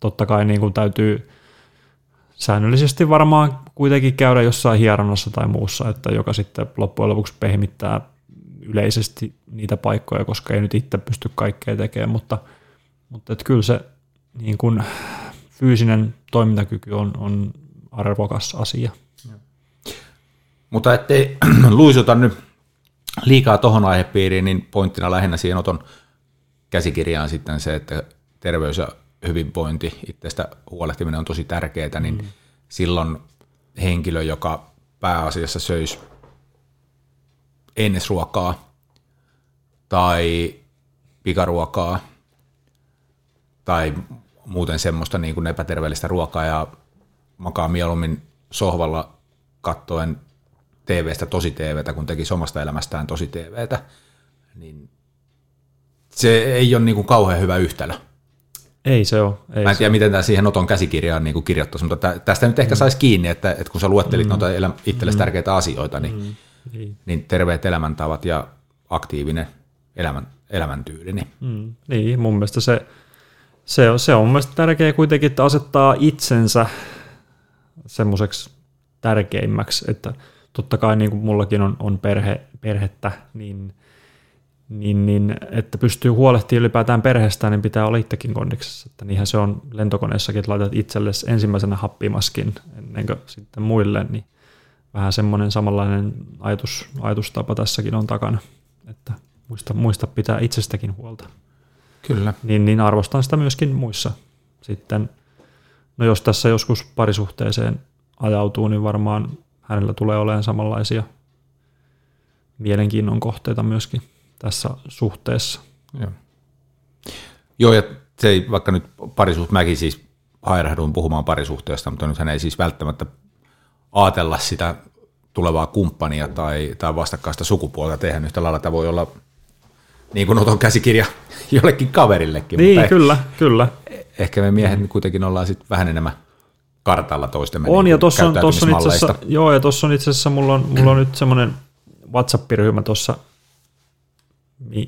Totta kai niin kuin täytyy säännöllisesti varmaan kuitenkin käydä jossain hieronnassa tai muussa, että joka sitten loppujen lopuksi pehmittää yleisesti niitä paikkoja, koska ei nyt itse pysty kaikkea tekemään, mutta, mutta että kyllä se niin kuin fyysinen toimintakyky on, on arvokas asia. Mutta ettei luisuta nyt liikaa tuohon aihepiiriin, niin pointtina lähinnä siihen oton käsikirjaan sitten se, että terveys ja hyvinvointi, itsestä huolehtiminen on tosi tärkeää, niin mm. silloin henkilö, joka pääasiassa söisi ennesruokaa tai pikaruokaa tai muuten semmoista niin kuin epäterveellistä ruokaa ja makaa mieluummin sohvalla kattoen TV-stä tosi TVtä, kun teki omasta elämästään tosi TVtä, niin se ei ole niin kuin kauhean hyvä yhtälö. Ei se ole. Ei Mä en tiedä, miten tämä siihen Oton käsikirjaan niin kirjoittaisi, mutta tästä nyt ehkä mm. saisi kiinni, että, että kun sä luettelit mm. noita itsellesi mm. tärkeitä asioita, niin, mm. niin. niin terveet elämäntavat ja aktiivinen elämän, elämäntyyli. Niin. Mm. niin, mun mielestä se, se, on, se on mun mielestä tärkeää kuitenkin, että asettaa itsensä semmoiseksi tärkeimmäksi, että – totta kai niin kuin mullakin on, on perhe, perhettä, niin, niin, niin, että pystyy huolehtimaan ylipäätään perheestä, niin pitää olla itsekin kondiksessa. Että niinhän se on lentokoneessakin, että laitat itsellesi ensimmäisenä happimaskin ennen kuin sitten muille, niin vähän semmoinen samanlainen ajatus, ajatustapa tässäkin on takana, että muista, muista pitää itsestäkin huolta. Kyllä. Niin, niin arvostan sitä myöskin muissa. Sitten, no jos tässä joskus parisuhteeseen ajautuu, niin varmaan hänellä tulee olemaan samanlaisia mielenkiinnon kohteita myöskin tässä suhteessa. Joo. Joo, ja se ei, vaikka nyt parisuht, mäkin siis hairahduin puhumaan parisuhteesta, mutta nythän ei siis välttämättä ajatella sitä tulevaa kumppania tai, tai vastakkaista sukupuolta tehdä yhtä lailla. Tämä voi olla niin kuin oton käsikirja jollekin kaverillekin. Niin, mutta kyllä, kyllä. Ehkä me miehet mm. kuitenkin ollaan sitten vähän enemmän kartalla toistemme On, niin ja tuossa on, tossa on itse asiassa, joo, ja tuossa on itse asiassa, mulla on, mulla on nyt semmoinen WhatsApp-ryhmä tuossa,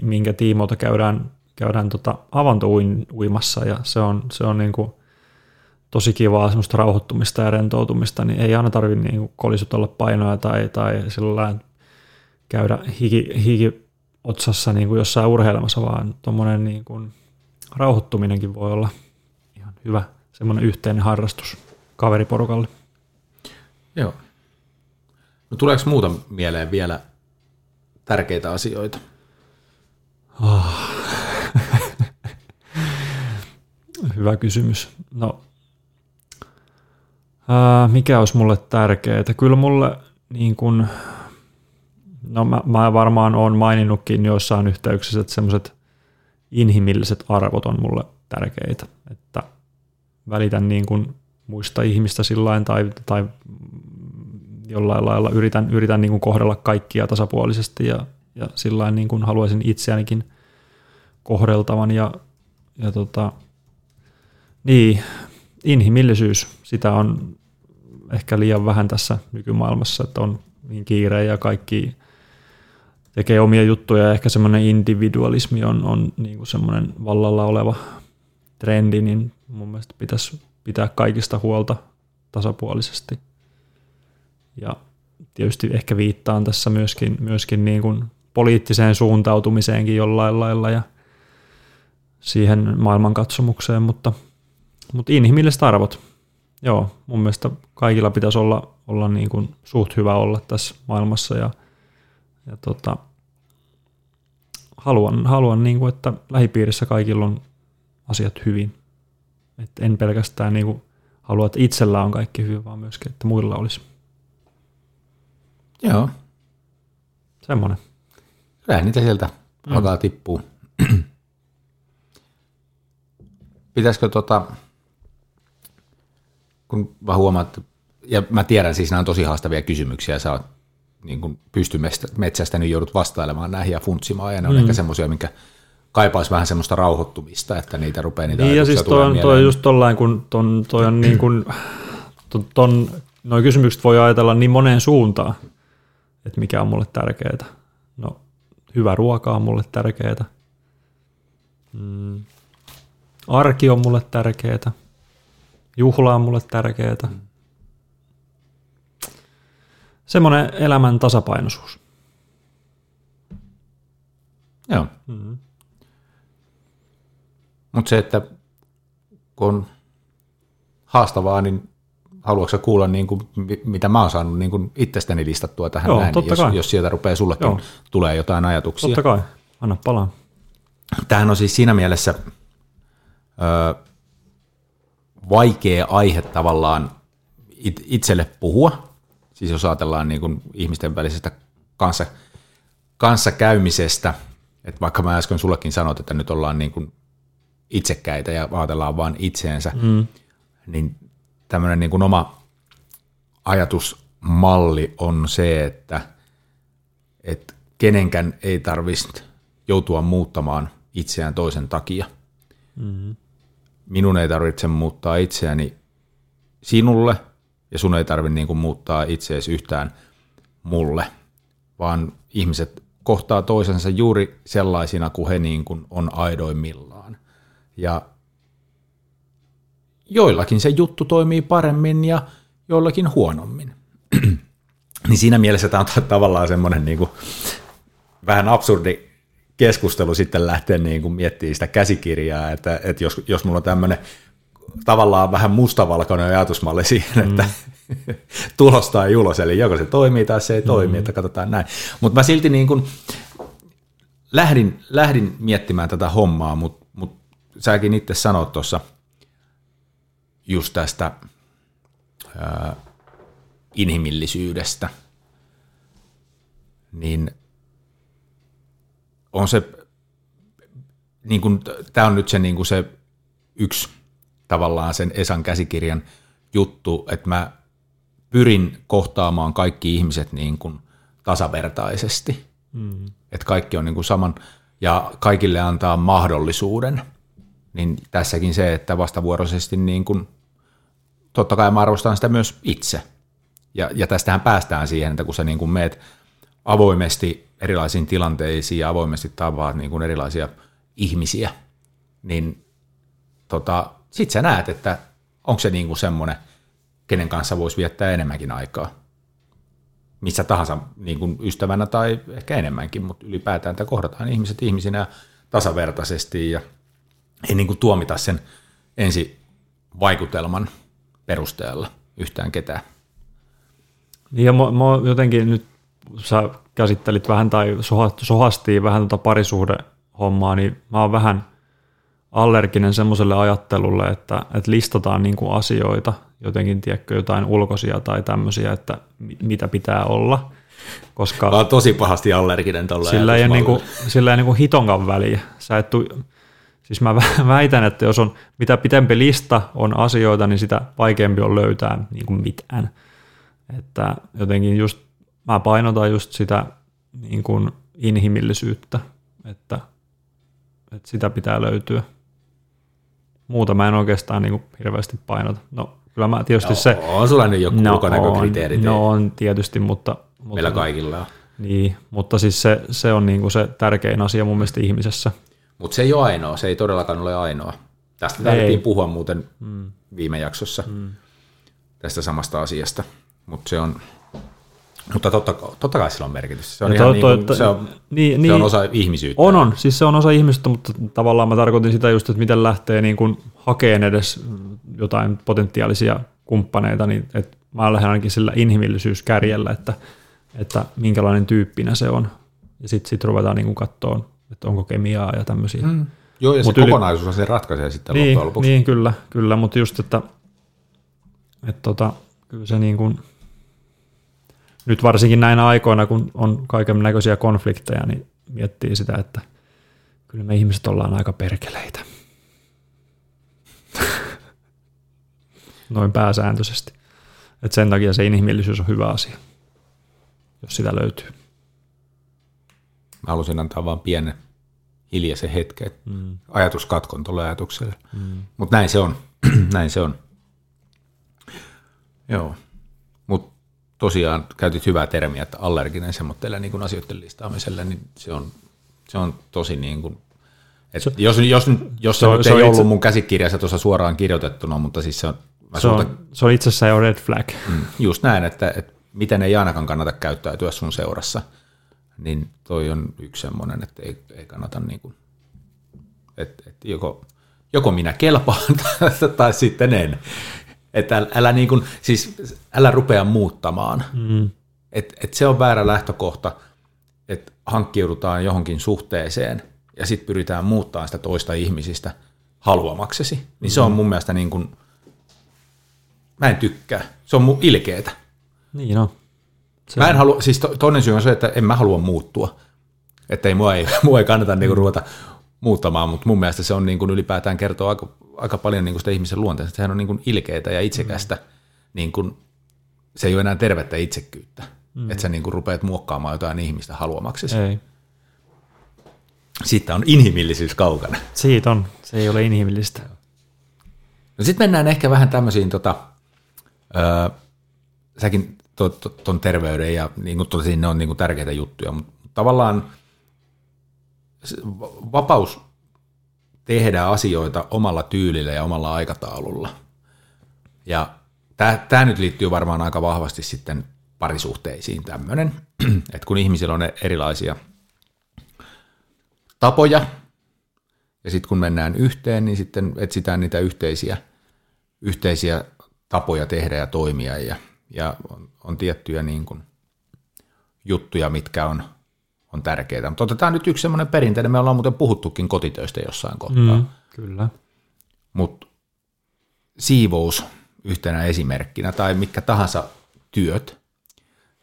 minkä tiimoilta käydään, käydään tota avantouimassa, ja se on, se on niin kuin tosi kivaa semmoista rauhoittumista ja rentoutumista, niin ei aina tarvitse niin kolisutella painoja tai, tai sillä käydä hiki, hiki otsassa niin kuin jossain urheilemassa, vaan tuommoinen niin kuin rauhoittuminenkin voi olla ihan hyvä semmoinen yhteinen harrastus kaveriporukalle. Joo. No tuleeko muuta mieleen vielä tärkeitä asioita? Oh. Hyvä kysymys. No, ää, mikä olisi mulle tärkeää? Kyllä mulle niin kun, no mä, mä varmaan olen maininnutkin joissain yhteyksissä, että semmoiset inhimilliset arvot on mulle tärkeitä, että välitän niin kuin muista ihmistä sillain tai, tai jollain lailla yritän, yritän niin kuin kohdella kaikkia tasapuolisesti ja, ja sillä niin kuin haluaisin itseänikin kohdeltavan ja, ja tota, niin, inhimillisyys, sitä on ehkä liian vähän tässä nykymaailmassa, että on niin kiire ja kaikki tekee omia juttuja ja ehkä semmoinen individualismi on, on niin kuin semmoinen vallalla oleva trendi, niin mun mielestä pitäisi pitää kaikista huolta tasapuolisesti. Ja tietysti ehkä viittaan tässä myöskin, myöskin niin kuin poliittiseen suuntautumiseenkin jollain lailla ja siihen maailmankatsomukseen, mutta, mutta inhimilliset arvot, joo, mun mielestä kaikilla pitäisi olla, olla niin kuin suht hyvä olla tässä maailmassa ja, ja tota, haluan, haluan niin kuin, että lähipiirissä kaikilla on asiat hyvin. Et en pelkästään niin kuin halua, että itsellä on kaikki hyvin, vaan myöskin, että muilla olisi. Joo. Semmoinen. Kyllä niitä sieltä mm. alkaa tippuu. Pitäisikö tota, kun mä huomaan, että, ja mä tiedän siis nämä on tosi haastavia kysymyksiä, sä oot niin kuin pystymetsästä, niin joudut vastailemaan näihin ja funtsimaan, ja ne on mm. ehkä semmoisia, minkä kaipaisi vähän semmoista rauhoittumista, että niitä rupeaa niitä Niin ja siis toi on, toi just tollain, kun ton, toi on niin kuin, ton, ton, noi kysymykset voi ajatella niin moneen suuntaan, että mikä on mulle tärkeää. No, hyvä ruoka on mulle tärkeää. Mm. Arki on mulle tärkeää. Juhla on mulle tärkeää. Mm. Semmoinen elämän tasapainoisuus. Joo. Mm-hmm. Mutta se, että kun on haastavaa, niin haluatko kuulla, niin kuin, mitä mä oon saanut niin kuin itsestäni listattua tähän Joo, näin, jos, jos sieltä rupeaa sullekin Joo. tulee jotain ajatuksia. Totta kai, anna palaa. Tämähän on siis siinä mielessä ö, vaikea aihe tavallaan it, itselle puhua, siis jos ajatellaan niin kuin ihmisten välisestä kanssa, kanssakäymisestä, että vaikka mä äsken sullekin sanoit, että nyt ollaan niin kuin itsekkäitä ja ajatellaan vain itseensä, mm. niin tämmöinen niin kuin oma ajatusmalli on se, että, että kenenkään ei tarvitsisi joutua muuttamaan itseään toisen takia. Mm. Minun ei tarvitse muuttaa itseäni sinulle, ja sun ei tarvitse niin kuin muuttaa itseäsi yhtään mulle, vaan ihmiset kohtaa toisensa juuri sellaisina kuin he niin kuin on aidoimmillaan. Ja joillakin se juttu toimii paremmin ja joillakin huonommin. niin siinä mielessä tämä on tavallaan semmoinen niin kuin, vähän absurdi keskustelu sitten lähteä niin kuin miettimään sitä käsikirjaa, että, että jos, jos mulla on tämmöinen tavallaan vähän mustavalkoinen ajatusmalli siihen, että mm. tulos tai ulos, eli joko se toimii tai se ei toimi, mm. että katsotaan näin. Mutta mä silti niin kuin lähdin, lähdin miettimään tätä hommaa, mutta mut säkin itse sanoit tuossa just tästä ää, inhimillisyydestä, niin on se, niin kuin, tämä on nyt se, niin kuin se yksi tavallaan sen Esan käsikirjan juttu, että mä pyrin kohtaamaan kaikki ihmiset niin kuin tasavertaisesti. Mm. Että kaikki on niin kuin saman, ja kaikille antaa mahdollisuuden. Niin tässäkin se, että vastavuoroisesti niin kuin, totta kai mä arvostan sitä myös itse. Ja, ja tästähän päästään siihen, että kun sä niin kuin meet avoimesti erilaisiin tilanteisiin ja avoimesti tavaat niin kuin erilaisia ihmisiä, niin tota, sit sä näet, että onko se niin kuin semmoinen, kenen kanssa voisi viettää enemmänkin aikaa. Missä tahansa niin kuin ystävänä tai ehkä enemmänkin, mutta ylipäätään, että kohdataan ihmiset ihmisinä tasavertaisesti ja ei niin kuin tuomita sen ensi vaikutelman perusteella yhtään ketään. Niin ja mä, mä jotenkin nyt, sä käsittelit vähän tai sohastiin vähän tuota parisuhdehommaa, niin mä oon vähän allerginen semmoiselle ajattelulle, että, että listataan niin kuin asioita, jotenkin tiedätkö, jotain ulkoisia tai tämmöisiä, että mitä pitää olla. Koska mä oon tosi pahasti allerginen tuolla sillä ei, niin kuin, sillä ei niin kuin hitonkaan väliä. Sä et tu, siis mä väitän, että jos on mitä pitempi lista on asioita, niin sitä vaikeampi on löytää niin kuin mitään. Että jotenkin just mä painotan just sitä niin kuin inhimillisyyttä, että, että sitä pitää löytyä. Muuta mä en oikeastaan niin kuin hirveästi painota. No kyllä mä tietysti Joo, se... On sulla nyt joku no, ulkonäkökriteerit. No on tietysti, mutta... mutta Meillä kaikilla on. Niin, mutta siis se, se on niin kuin se tärkein asia mun mielestä ihmisessä. Mutta se ei ole ainoa, se ei todellakaan ole ainoa. Tästä tarvittiin puhua muuten mm. viime jaksossa, mm. tästä samasta asiasta, mutta se on, mutta totta, totta kai sillä on merkitys. Se on, ihan to, niin kuin, se on, niin, se niin, on osa ihmisyyttä. On, on. Siis se on osa ihmisyyttä, mutta tavallaan mä tarkoitin sitä just, että miten lähtee niin kuin hakeen edes jotain potentiaalisia kumppaneita, niin että mä lähden ainakin sillä inhimillisyyskärjellä, että, että minkälainen tyyppinä se on. Ja sitten sit ruvetaan niin kuin katsoa, että onko kemiaa ja tämmöisiä. Mm. Joo, ja Mut se yli... kokonaisuus se ratkaisee sitten niin, loppujen lopuksi. Niin, kyllä, kyllä mutta just, että, että tota, kyllä se niin kuin – nyt varsinkin näinä aikoina, kun on kaiken näköisiä konflikteja, niin miettii sitä, että kyllä me ihmiset ollaan aika perkeleitä. Noin pääsääntöisesti. Et sen takia se inhimillisyys on hyvä asia, jos sitä löytyy. Mä halusin antaa vain pienen hiljaisen hetken, mm. ajatuskatkon tuolle ajatukselle. Mm. Mutta näin se on. näin se on. Joo tosiaan käytit hyvää termiä, että allerginen semmoitteelle niin asioiden listaamiselle, niin se on, se on tosi niin kuin, että jos, jos, jos se, se, se ei ollut itse... mun käsikirjassa tuossa suoraan kirjoitettuna, mutta siis se on... Se on, se on itsessään jo red flag. Mm, just näin, että, että miten ei ainakaan kannata käyttäytyä sun seurassa, niin toi on yksi semmoinen, että ei, ei kannata niin kuin, että, että joko, joko minä kelpaan tai sitten en. Että älä, älä, niin kuin, siis, älä rupea muuttamaan. Mm. Et, et se on väärä lähtökohta, että hankkiudutaan johonkin suhteeseen ja sitten pyritään muuttamaan sitä toista ihmisistä haluamaksesi. Niin mm. se on mun mielestä niin kuin, mä en tykkää. Se on mun ilkeetä. Niin no. Se mä en halua, siis to, toinen syy on se, että en mä halua muuttua. Että ei, mua, ei, mua ei kannata niinku ruveta muuttamaan, mutta mun mielestä se on niin kuin ylipäätään kertoo aika, aika paljon niin kuin sitä ihmisen luonteesta. Sehän on niin kuin ilkeitä ja itsekästä. Mm. Niin kuin, se ei ole enää tervettä itsekkyyttä, mm. että sä niin kuin rupeat muokkaamaan jotain ihmistä haluamaksesi. Ei. Siitä on inhimillisyys kaukana. Siitä on, se ei ole inhimillistä. No sitten mennään ehkä vähän tämmöisiin, tota, öö, säkin tuon terveyden ja niin kuin totesin, ne on niin kuin tärkeitä juttuja, mutta tavallaan – vapaus tehdä asioita omalla tyylillä ja omalla aikataululla. Ja tämä nyt liittyy varmaan aika vahvasti sitten parisuhteisiin tämmöinen, että kun ihmisillä on erilaisia tapoja, ja sitten kun mennään yhteen, niin sitten etsitään niitä yhteisiä, yhteisiä tapoja tehdä ja toimia, ja, ja on, on tiettyjä niin kuin juttuja, mitkä on on tärkeää. Mutta otetaan nyt yksi semmoinen perinteinen, me ollaan muuten puhuttukin kotitöistä jossain kohtaa. Mm, kyllä. Mutta siivous yhtenä esimerkkinä tai mikä tahansa työt,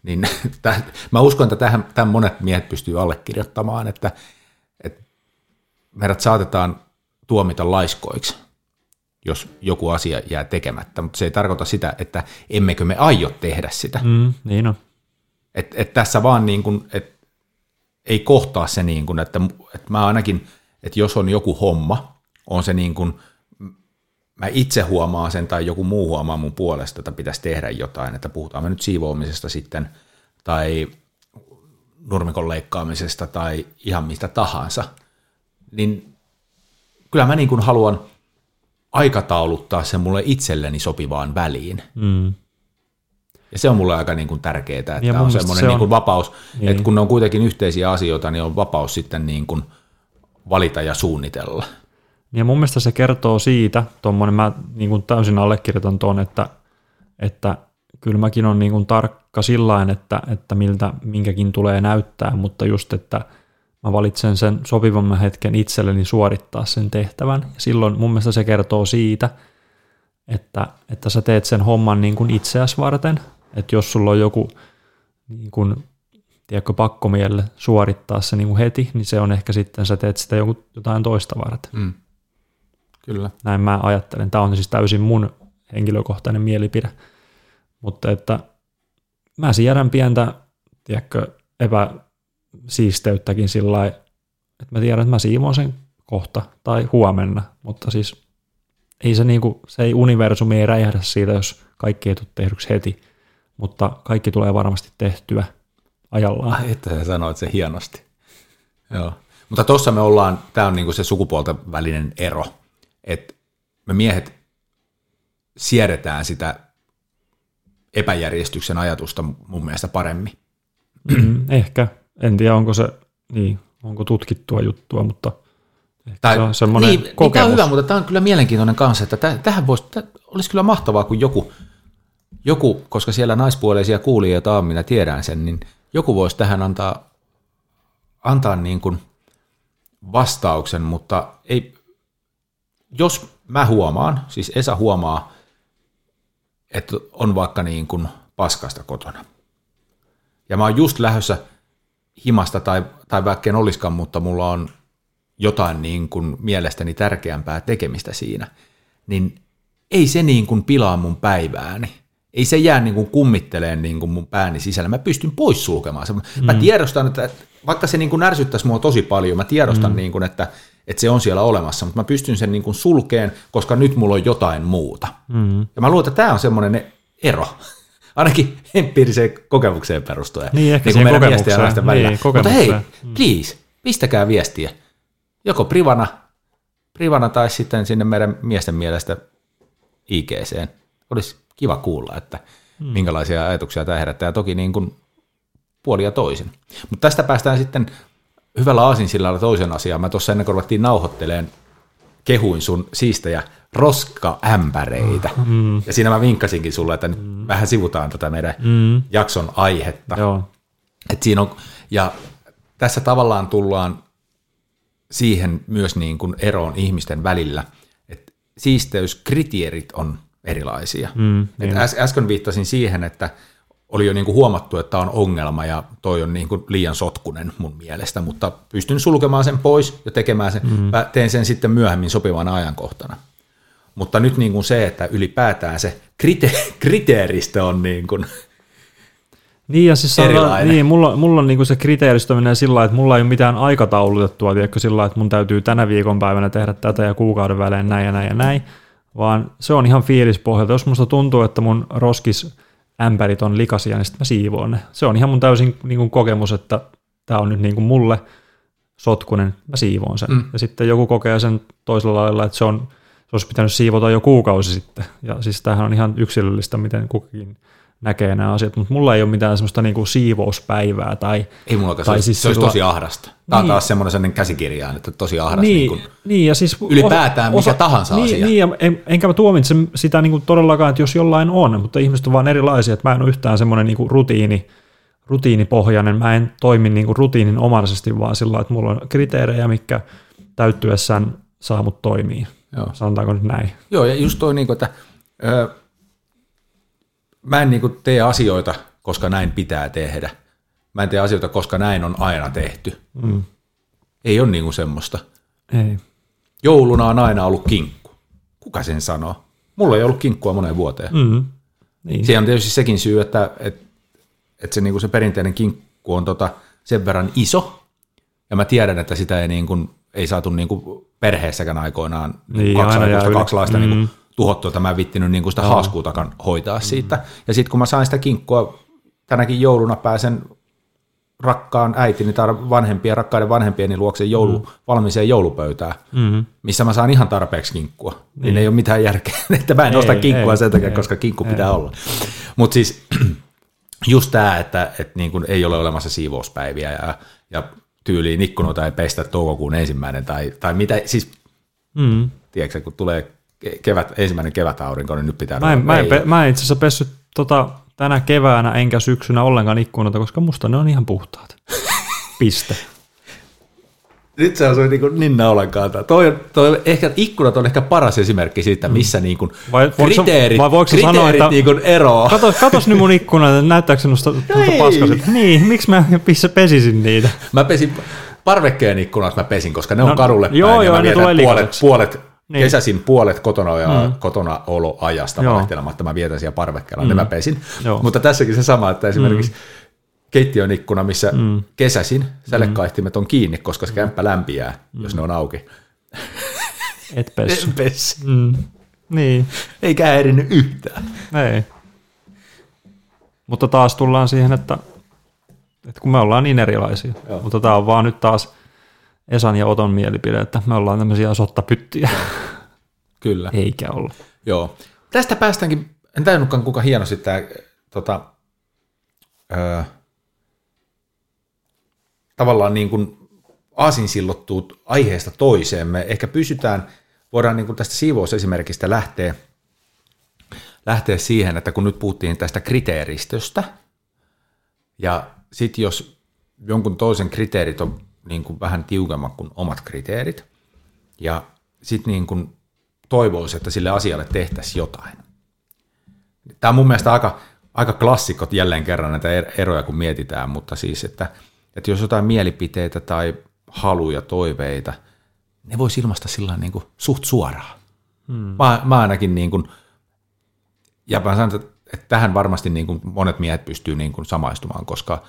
niin täh, mä uskon, että tähän, tämän monet miehet pystyy allekirjoittamaan, että, että meidät saatetaan tuomita laiskoiksi, jos joku asia jää tekemättä, mutta se ei tarkoita sitä, että emmekö me aio tehdä sitä. Mm, niin on. Et, et tässä vaan niin kuin, et ei kohtaa se niin kuin, että, että mä ainakin, että jos on joku homma, on se niin kuin, mä itse huomaan sen tai joku muu huomaa mun puolesta, että pitäisi tehdä jotain, että puhutaan me nyt siivoamisesta sitten tai nurmikon leikkaamisesta tai ihan mistä tahansa, niin kyllä mä niin kuin haluan aikatauluttaa sen mulle itselleni sopivaan väliin. Mm. Ja se on mulle aika niin kuin tärkeää, että Ja on semmoinen se niin kuin vapaus, Niin. että kun ne on kuitenkin yhteisiä asioita, niin on vapaus sitten niin kuin valita ja suunnitella. Ja mun mielestä se kertoo siitä, tuommoinen mä niin kuin täysin allekirjoitan tuon, että, että kyllä mäkin on niin kuin tarkka sillain, että, että miltä minkäkin tulee näyttää, mutta just, että mä valitsen sen sopivamman hetken itselleni suorittaa sen tehtävän. Ja silloin mun mielestä se kertoo siitä, että, että sä teet sen homman niin kuin itseäsi varten, että jos sulla on joku niin kuin, tiedätkö, pakkomielle suorittaa se niin kuin heti, niin se on ehkä sitten, sä teet sitä joku, jotain toista varten. Mm. Kyllä. Näin mä ajattelen. Tämä on siis täysin mun henkilökohtainen mielipide. Mutta että mä siedän pientä, tiedätkö, epäsiisteyttäkin sillä lailla, että mä tiedän, että mä siivoon sen kohta tai huomenna, mutta siis ei se, niinku, se ei universumi ei räjähdä siitä, jos kaikki ei tule tehdyksi heti, mutta kaikki tulee varmasti tehtyä ajallaan. Että sä sanoit se hienosti. Joo. Mutta tuossa me ollaan, tämä on niinku se sukupuolten välinen ero, että me miehet siedetään sitä epäjärjestyksen ajatusta mun mielestä paremmin. Mm, ehkä. En tiedä, onko se, niin, onko tutkittua juttua, mutta ehkä Tai, se on semmoinen niin, niin kokemus. tämä on hyvä, mutta tämä on kyllä mielenkiintoinen kanssa, että täh- tähän voisi, täh, olisi kyllä mahtavaa, kun joku, joku, koska siellä naispuoleisia kuulijoita on, minä tiedän sen, niin joku voisi tähän antaa, antaa niin kuin vastauksen, mutta ei, jos mä huomaan, siis Esa huomaa, että on vaikka niin kuin paskasta kotona, ja mä oon just lähdössä himasta tai, tai vaikka en olisikaan, mutta mulla on jotain niin kuin mielestäni tärkeämpää tekemistä siinä, niin ei se niin kuin pilaa mun päivääni. Ei se jää niin kuin kummitteleen niin kuin mun pääni sisällä. Mä pystyn pois sulkemaan sen. Mm. Mä tiedostan, että vaikka se niin kuin ärsyttäisi mua tosi paljon, mä tiedostan, mm. niin kuin, että, että se on siellä olemassa, mutta mä pystyn sen niin kuin sulkeen, koska nyt mulla on jotain muuta. Mm. Ja mä luulen, että tämä on semmoinen ero. Ainakin empiiriseen kokemukseen perustuen. Niin, ehkä kuin siihen meidän miesten ja kokemukseen. naisten välillä. Niin, Mutta hei, kokemukseen. please, pistäkää viestiä. Joko privana, privana tai sitten sinne meidän miesten mielestä IGCen. Olisi kiva kuulla, että minkälaisia ajatuksia tämä herättää. Ja toki niin kuin puoli ja toisin. Mutta tästä päästään sitten hyvällä aasinsillalla toisen asiaan. Mä tuossa ennen kuin ruvettiin nauhoitteleen, kehuin sun siistejä roskaämpäreitä. Mm. Ja siinä mä vinkkasinkin sulle, että nyt vähän sivutaan tätä meidän Mm. jakson aihetta. Joo. Et siinä on, ja tässä tavallaan tullaan siihen myös niin kuin eroon ihmisten välillä, että siisteyskriteerit on erilaisia. Mm, Et niin. äs, äsken viittasin siihen, että oli jo niin kuin huomattu, että on ongelma ja toi on niin kuin liian sotkunen mun mielestä, mutta pystyn sulkemaan sen pois ja tekemään sen, mm. teen sen sitten myöhemmin sopivana ajankohtana. Mutta nyt niin kuin se, että ylipäätään se krite- kriteeristö on niin kuin, Niin ja siis sanotaan, niin, mulla, mulla on niinku se kriteeristö menee sillä että mulla ei ole mitään aikataulutettua, tiedätkö, sillä että mun täytyy tänä viikonpäivänä tehdä tätä ja kuukauden välein näin ja näin ja näin, vaan se on ihan fiilispohjalta. Jos musta tuntuu, että mun roskis ämpärit on likaisia, niin sitten mä siivoon ne. Se on ihan mun täysin niin kuin kokemus, että tämä on nyt niin kuin mulle sotkunen, mä siivoon sen. Mm. Ja sitten joku kokee sen toisella lailla, että se, on, se olisi pitänyt siivota jo kuukausi sitten. Ja siis tämähän on ihan yksilöllistä, miten kukakin näkee nämä asiat, mutta mulla ei ole mitään semmoista niin kuin siivouspäivää tai Ei mulla se, Tai olisi, siis se olisi sillä- tosi ahdasta. Tämä on Niin. taas semmoinen sellainen käsikirjaan, että tosi ahdas. niin, Niin kuin, niin, ja siis ylipäätään mikä tahansa niin, asia. Niin, ja en, enkä mä tuomitse sitä niin kuin todellakaan, että jos jollain on, mutta ihmiset on vaan erilaisia, että mä en ole yhtään semmoinen niin kuin rutiini, rutiinipohjainen, mä en toimi niin kuin rutiinin omaisesti, vaan sillä että mulla on kriteerejä, mikä täyttyessään saa mut toimii. Joo. Sanotaanko nyt näin? Joo, ja just toi, niin kuin, että ö, mä en niin kuin tee asioita, koska näin pitää tehdä. Mä en tee asioita, koska näin on aina tehty. Mm. Ei ole niin kuin semmoista. Ei. Jouluna on aina ollut kinkku. Kuka sen sanoo? Mulla ei ollut kinkkua moneen vuoteen. Mm. Niin. Siihen on tietysti sekin syy, että, että, että se, niin kuin se perinteinen kinkku on tota sen verran iso, ja mä tiedän, että sitä ei, niin kuin, ei saatu niin kuin perheessäkään aikoinaan niin, kaksi, aikuista, kaksi laista Mm. niin kuin, tuhottua, että mä en vittinyt niin kuin sitä haaskuutakaan hoitaa siitä. Ja sitten kun mä sain sitä kinkkua, tänäkin jouluna pääsen rakkaan äitini tai vanhempien, rakkaiden vanhempieni luokse joulu, mm. valmiiseen joulupöytään, Mm. missä mä saan ihan tarpeeksi kinkkua. Niin, niin ei ole mitään järkeä, että mä en Ei, osta kinkkua ei, sen takia, ei, koska kinkku ei. pitää olla. Mutta siis just tämä, että, että niin kun ei ole olemassa siivouspäiviä ja, ja tyyliin ikkunoita ei pestä toukokuun ensimmäinen tai, tai mitä, siis Mm. tiedätkö, kun tulee kevät, ensimmäinen kevätaurinko, niin nyt pitää Mä en, mä en, pe- mä en itse asiassa pessyt tota, tänä keväänä enkä syksynä ollenkaan ikkunoita, koska musta ne on ihan puhtaat. Piste. Nyt se on niin kuin Ninna ollenkaan. Toi, toi, ehkä, ikkunat on ehkä paras esimerkki siitä, missä niin kuin Mm. Vai kriteerit, vai voiko kriteerit sanoa, että- niin kuin eroaa. Kato, katos nyt mun ikkuna, että näyttääkö ei. paskaselta? Niin, miksi mä pissä pesisin niitä? Mä pesin parvekkeen ikkunat, mä pesin, koska ne on No, kadulle päin. joo, ja joo, mä ne tulee puolet, puolet Niin. kesäsin puolet kotona ja mm. kotona oloajasta Joo. valehtelematta. Mä vietän siellä parvekkeella, mm. niin mä pesin. Joo. Mutta tässäkin se sama, että esimerkiksi mm. keittiön ikkuna, missä mm. kesäsin sälekaihtimet on kiinni, koska se kämppä lämpiää, mm. jos ne on auki. Et pessy. En pesi. Mm. Niin, Eikä häirinnyt yhtään. ei. Mutta taas tullaan siihen, että, että kun me ollaan niin erilaisia, Joo. mutta tämä on vaan nyt taas Esan ja Oton mielipide, että me ollaan tämmöisiä sottapyttiä, Kyllä. eikä olla. Joo. Tästä päästäänkin, en tajunnutkaan kuinka hienosti tämä tota, öö, tavallaan niin kuin aasinsillottuu aiheesta toiseen. Me ehkä pysytään, voidaan niin kuin tästä siivousesimerkistä lähteä, lähteä siihen, että kun nyt puhuttiin tästä kriteeristöstä, ja sitten jos jonkun toisen kriteerit on niin kuin vähän tiukemmat kuin omat kriteerit, ja sitten niin kuin toivoisi, että sille asialle tehtäisiin jotain. Tämä on mun mielestä aika, aika klassikot jälleen kerran näitä er- eroja, kun mietitään, mutta siis, että, että jos jotain mielipiteitä tai haluja, toiveita, ne voisi ilmaista sillä niin kuin suht suoraan. Hmm. Mä, mä ainakin niin kuin, ja mä sanon, että, että tähän varmasti niin kuin monet miehet pystyy niin kuin samaistumaan, koska,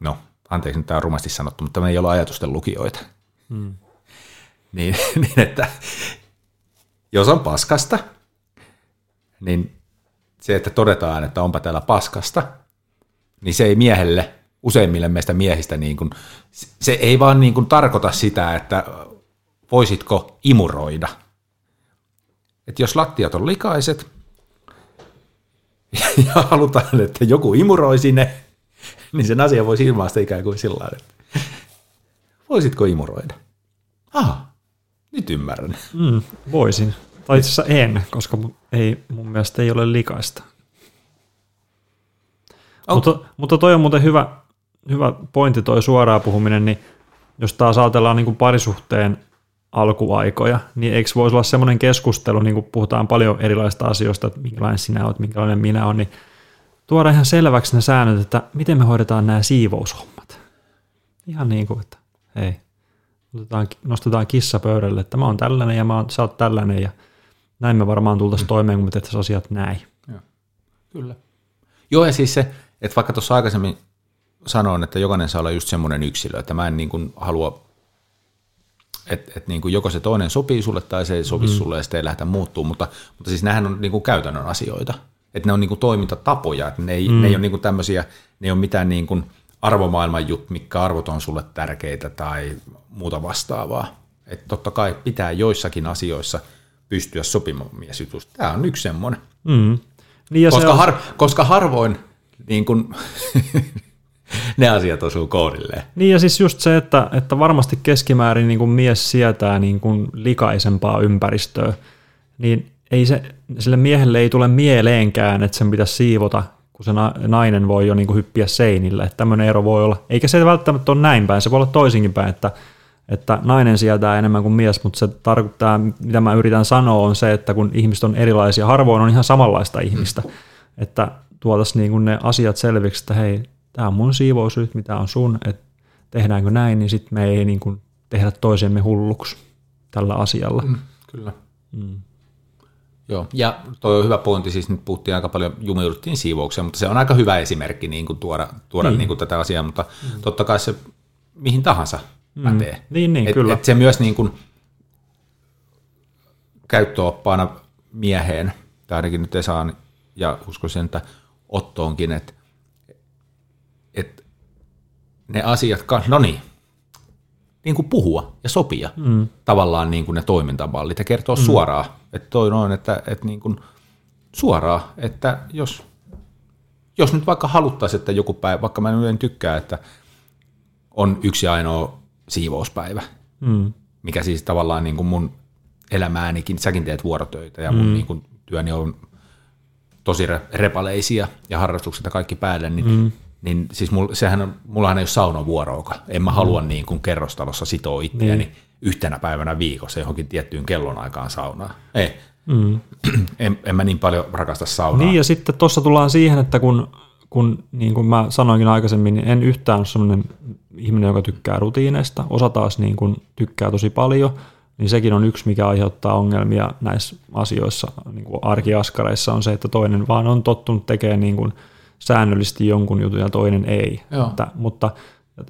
no, anteeksi nyt tämä on rumasti sanottu, mutta me ei ole ajatusten lukijoita. Hmm. Niin, niin, että jos on paskasta, niin se, että todetaan, että onpa täällä paskasta, niin se ei miehelle, useimmille meistä miehistä, niin kuin, se ei vaan niin kuin tarkoita sitä, että voisitko imuroida. Että jos lattiat on likaiset ja halutaan, että joku imuroisi ne, niin sen asia voisi ilmaista ikään kuin sillä lailla, että voisitko imuroida? Ah, nyt ymmärrän. Mm, voisin. Tai itse asiassa en, koska ei, mun mielestä ei ole likaista. On- Mutta, mutta toi on muuten hyvä, hyvä pointti toi suoraan puhuminen, niin jos taas ajatellaan niin kuin parisuhteen alkuaikoja, niin eikö voisi olla semmoinen keskustelu, niin kuin puhutaan paljon erilaisista asioista, että minkälainen sinä olet, minkälainen minä olen, niin tuoda ihan selväksi ne säännöt, että miten me hoidetaan nämä siivoushommat. Ihan niin kuin, että hei, otetaan, nostetaan kissa pöydälle, että mä oon tällainen ja mä oon, sä oot tällainen ja näin me varmaan tultaisiin toimeen, kun me tehtäisiin asiat näin. Kyllä. Joo, ja siis se, että vaikka tuossa aikaisemmin sanoin, että jokainen saa olla just semmoinen yksilö, että mä en niin kuin halua, että, että niin kuin joko se toinen sopii sulle tai se ei sovi mm. sulle ja sitten ei lähdetä muuttuu, mutta, mutta siis nämähän on niin kuin käytännön asioita. Että ne on niin kuin toimintatapoja, että ne ei, mm. ne ei ole niin kuin tämmöisiä, ne ei ole mitään niin kuin arvomaailman jut, mitkä arvot on sulle tärkeitä tai muuta vastaavaa. Että totta kai pitää joissakin asioissa pystyä sopimaan miesjutusta. Tämä on yksi semmoinen. Mm. Niin ja se Koska, on, har, koska harvoin niin kun, ne asiat osuu kohdilleen. Niin ja siis just se, että, että varmasti keskimäärin niin kuin mies sietää niin kuin likaisempaa ympäristöä, niin ei se, sille miehelle ei tule mieleenkään, että sen pitäisi siivota, kun se na- nainen voi jo niin kuin hyppiä seinille. Että tämmöinen ero voi olla, eikä se välttämättä ole näin päin, se voi olla toisinkin päin, että, että nainen sietää enemmän kuin mies, mutta se tarkoittaa, mitä mä yritän sanoa, on se, että kun ihmiset on erilaisia, harvoin on ihan samanlaista ihmistä. että tuotaisiin niin kuin ne asiat selviksi, että hei, tämä on mun siivous nyt, mitä on sun, että tehdäänkö näin, niin sitten me ei niin kuin tehdä toisemme hulluksi tällä asialla. Mm, kyllä. Mm. Joo, ja toi on hyvä pointti, siis nyt puhuttiin aika paljon, jumiuduttiin siivoukseen, mutta se on aika hyvä esimerkki niin kuin tuoda, tuoda niin. Niin kuin tätä asiaa, mutta mm. totta kai se mihin tahansa mm. pätee. Niin, niin, et, kyllä. Et se myös niin kuin käyttöoppaana mieheen, tai ainakin nyt Esaan, ja uskoisin, että Ottoonkin, että, että ne asiat, no niin, niin kuin puhua ja sopia mm. tavallaan niin kuin ne toimintamallit ja kertoa mm. suoraan, että toi noin, että, että niin kuin suoraan, että jos, jos nyt vaikka haluttaisiin, että joku päivä, vaikka mä en tykkää, että on yksi ainoa siivouspäivä, mm. mikä siis tavallaan niin kuin mun elämäänikin, säkin teet vuorotöitä ja mun mm. niin kuin työni on tosi repaleisia ja harrastukset ja kaikki päälle, niin mm niin siis mul, sehän on, mullahan ei ole saunan vuoroa, En mä mm. halua niin kuin kerrostalossa sitoa itseäni niin. yhtenä päivänä viikossa johonkin tiettyyn kellonaikaan saunaa. Ei. Mm. En, en mä niin paljon rakasta saunaa. Niin ja sitten tuossa tullaan siihen, että kun, kun niin kuin mä sanoinkin aikaisemmin, niin en yhtään ole sellainen ihminen, joka tykkää rutiineista. Osa taas niin kuin tykkää tosi paljon, niin sekin on yksi, mikä aiheuttaa ongelmia näissä asioissa, niin kuin arkiaskareissa on se, että toinen vaan on tottunut tekemään niin kuin – säännöllisesti jonkun jutun ja toinen ei. Että, mutta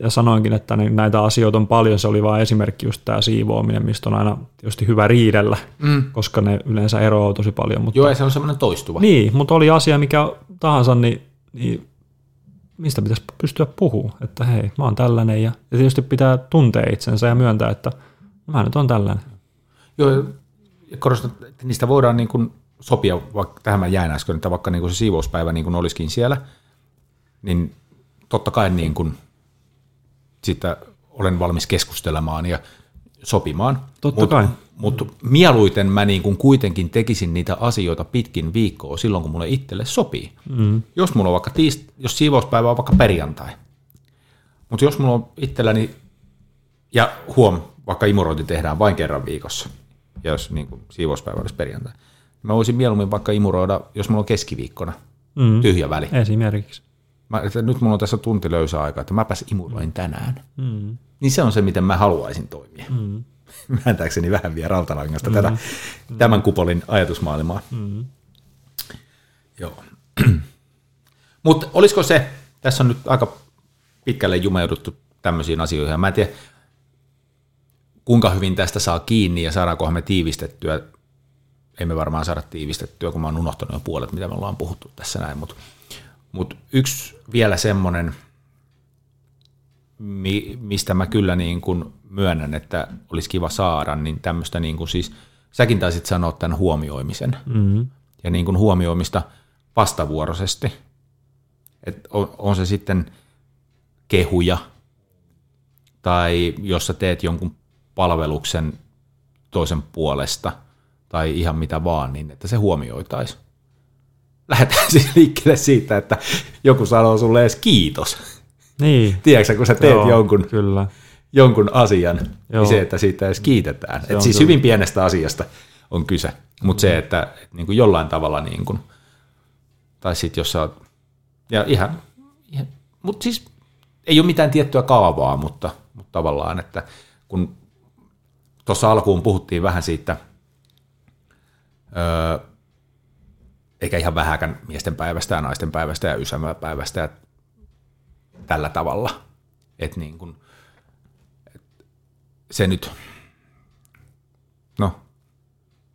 ja sanoinkin, että näitä asioita on paljon, se oli vain esimerkki just tämä siivoaminen, mistä on aina tietysti hyvä riidellä, mm. koska ne yleensä eroaa tosi paljon. Mutta, Joo, ja se on semmoinen toistuva. Niin, mutta oli asia mikä tahansa, niin, niin mistä pitäisi pystyä puhumaan, että hei, mä oon tällainen, ja, ja tietysti pitää tuntea itsensä ja myöntää, että mä nyt on tällainen. Joo, ja korostan, että niistä voidaan niin kuin sopia, vaikka tähän mä jäin äsken, että vaikka niin kuin se siivouspäivä niin kuin olisikin siellä, niin totta kai niin kuin sitä olen valmis keskustelemaan ja sopimaan. Totta mut, kai. Mutta mieluiten mä niin kuin kuitenkin tekisin niitä asioita pitkin viikkoa silloin, kun mulle itselle sopii. Mm. Jos mulla on vaikka tiist, jos siivouspäivä on vaikka perjantai, mutta jos mulla on itselläni, ja huom, vaikka imurointi tehdään vain kerran viikossa, ja jos niin kuin siivouspäivä olisi perjantai, Mä voisin mieluummin vaikka imuroida, jos mulla on keskiviikkona mm. tyhjä väli. Esimerkiksi. Mä, että nyt mulla on tässä tunti löysä aika, että mäpäs imuroin tänään. Mm. Niin se on se, miten mä haluaisin toimia. Mm. Määntääkseni vähän vielä rautalangasta mm. tätä, mm. tämän kupolin ajatusmaailmaa. Mm. Joo. Mutta olisiko se, tässä on nyt aika pitkälle jumeuduttu tämmöisiin asioihin. Mä en tiedä, kuinka hyvin tästä saa kiinni ja saadaankohan me tiivistettyä emme varmaan saada tiivistettyä, kun mä oon unohtanut jo puolet, mitä me ollaan puhuttu tässä näin, mutta mut yksi vielä semmoinen, mi, mistä mä kyllä niin kuin myönnän, että olisi kiva saada, niin tämmöistä niin kuin siis, säkin taisit sanoa tämän huomioimisen, mm-hmm. ja niin kuin huomioimista vastavuoroisesti, että on, on se sitten kehuja, tai jos sä teet jonkun palveluksen toisen puolesta – tai ihan mitä vaan, niin että se huomioitaisiin. Lähdetään siis liikkeelle siitä, että joku sanoo sulle edes kiitos. Niin. Tiedätkö kun sä teet Joo, jonkun, kyllä. jonkun asian, niin Joo. niin se, että siitä edes kiitetään. Et siis kyllä. hyvin pienestä asiasta on kyse, mutta mm. se, että, että niin kuin jollain tavalla, niin kuin, tai sitten jos sä oot, ja ihan, ihan mutta siis ei ole mitään tiettyä kaavaa, mutta, mutta tavallaan, että kun tuossa alkuun puhuttiin vähän siitä – Öö, eikä ihan vähäkään miesten päivästä ja naisten päivästä ja päivästä ja tällä tavalla. Et niin kun, et se nyt, no,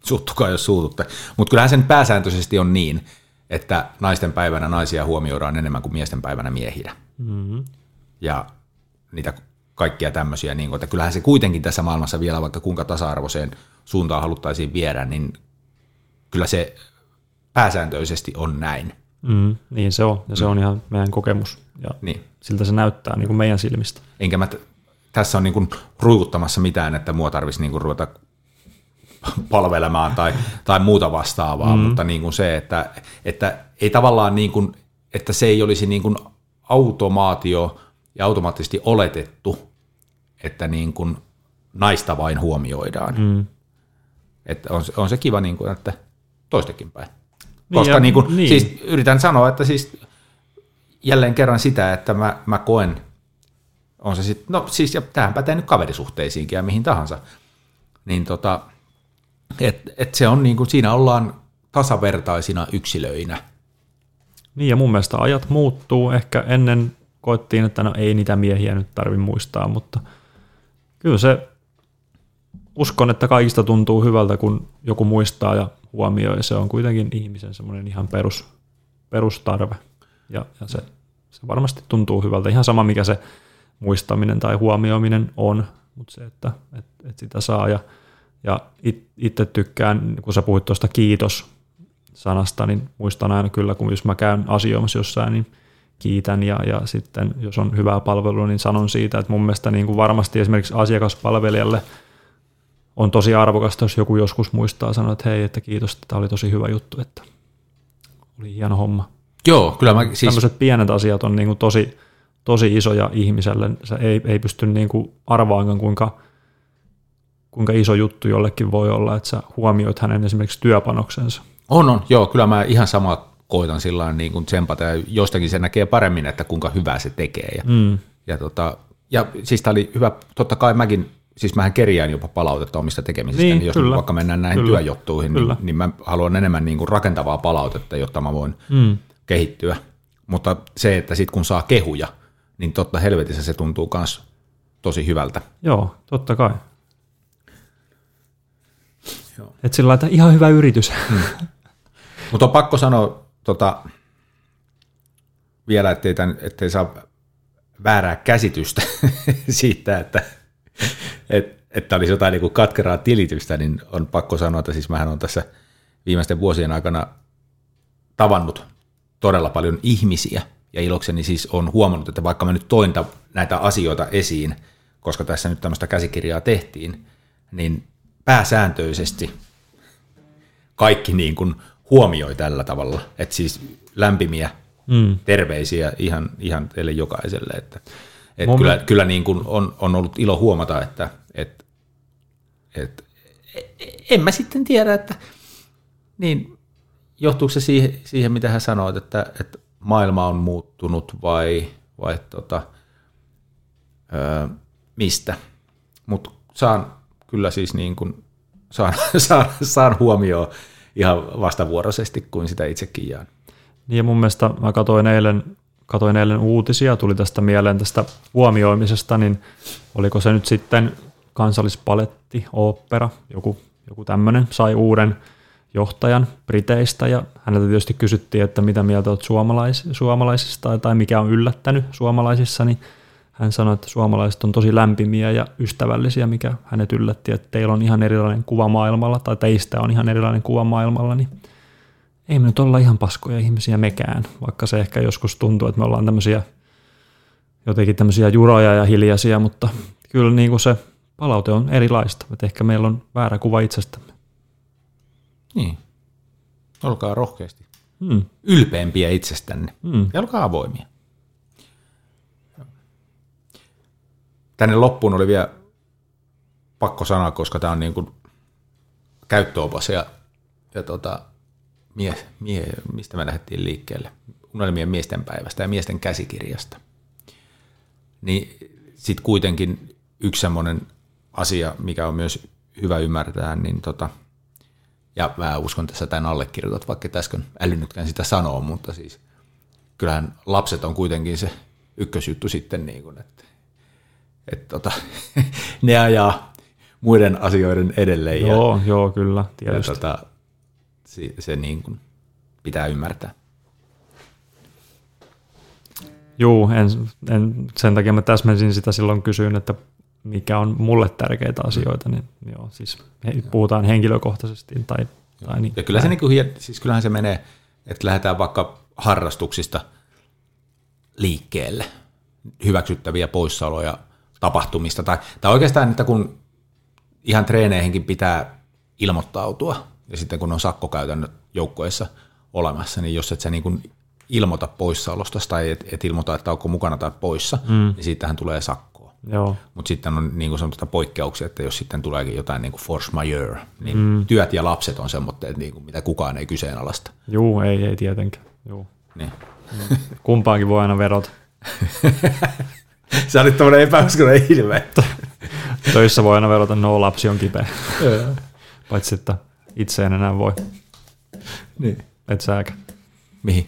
suuttukaa jos suututte, mutta kyllähän sen pääsääntöisesti on niin, että naisten päivänä naisia huomioidaan enemmän kuin miesten päivänä miehiä. Mm-hmm. Ja niitä kaikkia tämmöisiä, niin kun, että kyllähän se kuitenkin tässä maailmassa vielä, vaikka kuinka tasa-arvoiseen suuntaan haluttaisiin viedä, niin kyllä se pääsääntöisesti on näin. Mm, niin se on, ja se on ihan meidän kokemus, ja niin. siltä se näyttää niin kuin meidän silmistä. Enkä mä t- tässä on niin kuin ruikuttamassa mitään, että mua tarvitsisi niin kuin ruveta palvelemaan tai, tai muuta vastaavaa, mm. mutta niin kuin se, että, että ei tavallaan niin kuin, että se ei olisi niin kuin automaatio ja automaattisesti oletettu, että niin kuin naista vain huomioidaan. Mm. Että on, on se kiva, niin kuin, että toistekin päin. Koska ja- niin kuin, niin. Siis yritän sanoa, että siis jälleen kerran sitä, että mä, mä koen, on se sitten, no siis ja tähän pätee nyt kaverisuhteisiinkin ja mihin tahansa, niin tota, että et se on niin kuin, siinä ollaan tasavertaisina yksilöinä. Niin ja mun mielestä ajat muuttuu. Ehkä ennen koettiin, että no ei niitä miehiä nyt tarvi muistaa, mutta kyllä se uskon, että kaikista tuntuu hyvältä, kun joku muistaa ja huomioi. Ja se on kuitenkin ihmisen semmoinen ihan perus, perustarve. Ja, ja se, se varmasti tuntuu hyvältä. Ihan sama, mikä se muistaminen tai huomioiminen on, mutta se, että et, et sitä saa. Ja, ja it, itse tykkään, kun sä puhuit tuosta kiitos sanasta, niin muistan aina kyllä, kun jos mä käyn asioimassa jossain, niin kiitän ja, ja sitten jos on hyvää palvelua, niin sanon siitä, että mun mielestä niin kuin varmasti esimerkiksi asiakaspalvelijalle on tosi arvokasta, jos joku joskus muistaa sanoa, että hei, että kiitos, tämä oli tosi hyvä juttu, että oli hieno homma. Joo, kyllä mä Siis... Tämmöiset pienet asiat on niin kuin tosi, tosi isoja ihmiselle. Se ei, ei pysty niin kuin arvaamaan, kuinka, kuinka iso juttu jollekin voi olla, että sä huomioit hänen esimerkiksi työpanoksensa. on, on, joo, kyllä mä ihan sama koitan sillä niin kuin tsempata ja jostakin se näkee paremmin, että kuinka hyvää se tekee. Ja, Mm. ja, tota, ja siis tämä oli hyvä, totta kai mäkin, siis mähän kerjään jopa palautetta omista tekemisistä, Niin, niin, jos kyllä. vaikka mennään näihin Kyllä. työjuttuihin, Kyllä. niin, niin mä haluan enemmän niin kuin rakentavaa palautetta, jotta mä voin Mm. kehittyä. Mutta se, että sitten kun saa kehuja, niin totta helvetissä se tuntuu myös tosi hyvältä. Joo, totta kai. Joo. Et sillä lailla, että ihan hyvä yritys. Mutta on pakko sanoa tota, vielä, ettei, tämän, ettei saa väärää käsitystä siitä, että et, että olisi jotain niin kuin katkeraa tilitystä, niin on pakko sanoa, että siis mähän on tässä viimeisten vuosien aikana tavannut todella paljon ihmisiä, ja ilokseni siis on huomannut, että vaikka mä nyt toin näitä asioita esiin, koska tässä nyt tämmöistä käsikirjaa tehtiin, niin pääsääntöisesti kaikki niin kuin huomioi tällä tavalla. Että siis lämpimiä Mm. terveisiä ihan, ihan teille jokaiselle. Että, et kyllä, kyllä niin kuin on, on ollut ilo huomata, että et, et, en mä sitten tiedä, että niin johtuuko se siihen, siihen mitä hän sanoit, että, että maailma on muuttunut vai, vai tota, öö, mistä. Mutta saan kyllä siis niin kuin, saan, saan, saan huomioon ihan vastavuoroisesti, kuin sitä itsekin jaan. Niin ja mun mielestä mä katoin eilen, katoin eilen uutisia, tuli tästä mieleen tästä huomioimisesta, niin oliko se nyt sitten kansallispaletti, opera, joku, joku tämmöinen, sai uuden johtajan Briteistä ja häneltä tietysti kysyttiin, että mitä mieltä olet suomalais, suomalaisista tai mikä on yllättänyt suomalaisissa, niin hän sanoi, että suomalaiset on tosi lämpimiä ja ystävällisiä, mikä hänet yllätti, että teillä on ihan erilainen kuva maailmalla tai teistä on ihan erilainen kuva maailmalla, niin ei me nyt olla ihan paskoja ihmisiä mekään, vaikka se ehkä joskus tuntuu, että me ollaan tämmöisiä jotenkin tämmöisiä juroja ja hiljaisia, mutta kyllä niin kuin se palaute on erilaista, että ehkä meillä on väärä kuva itsestämme. Niin. Olkaa rohkeasti. Hmm. Ylpeämpiä itsestänne. Hmm. Ja olkaa avoimia. Tänne loppuun oli vielä pakko sanoa, koska tämä on niin kuin käyttöopas ja, ja tota, mie, mie, mistä me lähdettiin liikkeelle? Unelmien miesten päivästä ja miesten käsikirjasta. Niin sitten kuitenkin yksi semmoinen asia, mikä on myös hyvä ymmärtää, niin tota, ja mä uskon tässä tämän allekirjoitat, vaikka äsken älynnytkään sitä sanoa, mutta siis kyllähän lapset on kuitenkin se ykkösjuttu sitten, niin kuin, että, että tota, ne ajaa muiden asioiden edelle ja, Joo, joo, kyllä, ja tietysti. tota, se, se niin kuin pitää ymmärtää. Juu, en, en, sen takia mä täsmensin sitä silloin kysyin, että mikä on mulle tärkeitä asioita, niin joo, siis puhutaan henkilökohtaisesti tai, tai niin. Ja kyllä se niin kuin, siis kyllähän se menee, että lähdetään vaikka harrastuksista liikkeelle, hyväksyttäviä poissaoloja tapahtumista, tai, tai oikeastaan, että kun ihan treeneihinkin pitää ilmoittautua, ja sitten kun on sakkokäytännöt joukkoissa olemassa, niin jos et sä niin kuin ilmoita poissaolosta tai et, et ilmoita, että onko mukana tai poissa, mm. niin siitähän tulee sakkoa. Joo. Mutta sitten on niin kuin poikkeuksia, että jos sitten tuleekin jotain niin kuin force majeure, niin mm. työt ja lapset on semmoitteet, niin kuin, mitä kukaan ei kyseenalaista. Juu, ei, ei tietenkään. Juu. Niin. Kumpaankin voi aina vedota. Sä olit tämmöinen epäuskonen ilme. Töissä voi aina vedota, no lapsi on kipeä. Paitsi, että itse en enää voi. niin. Et sääkä. Mihin?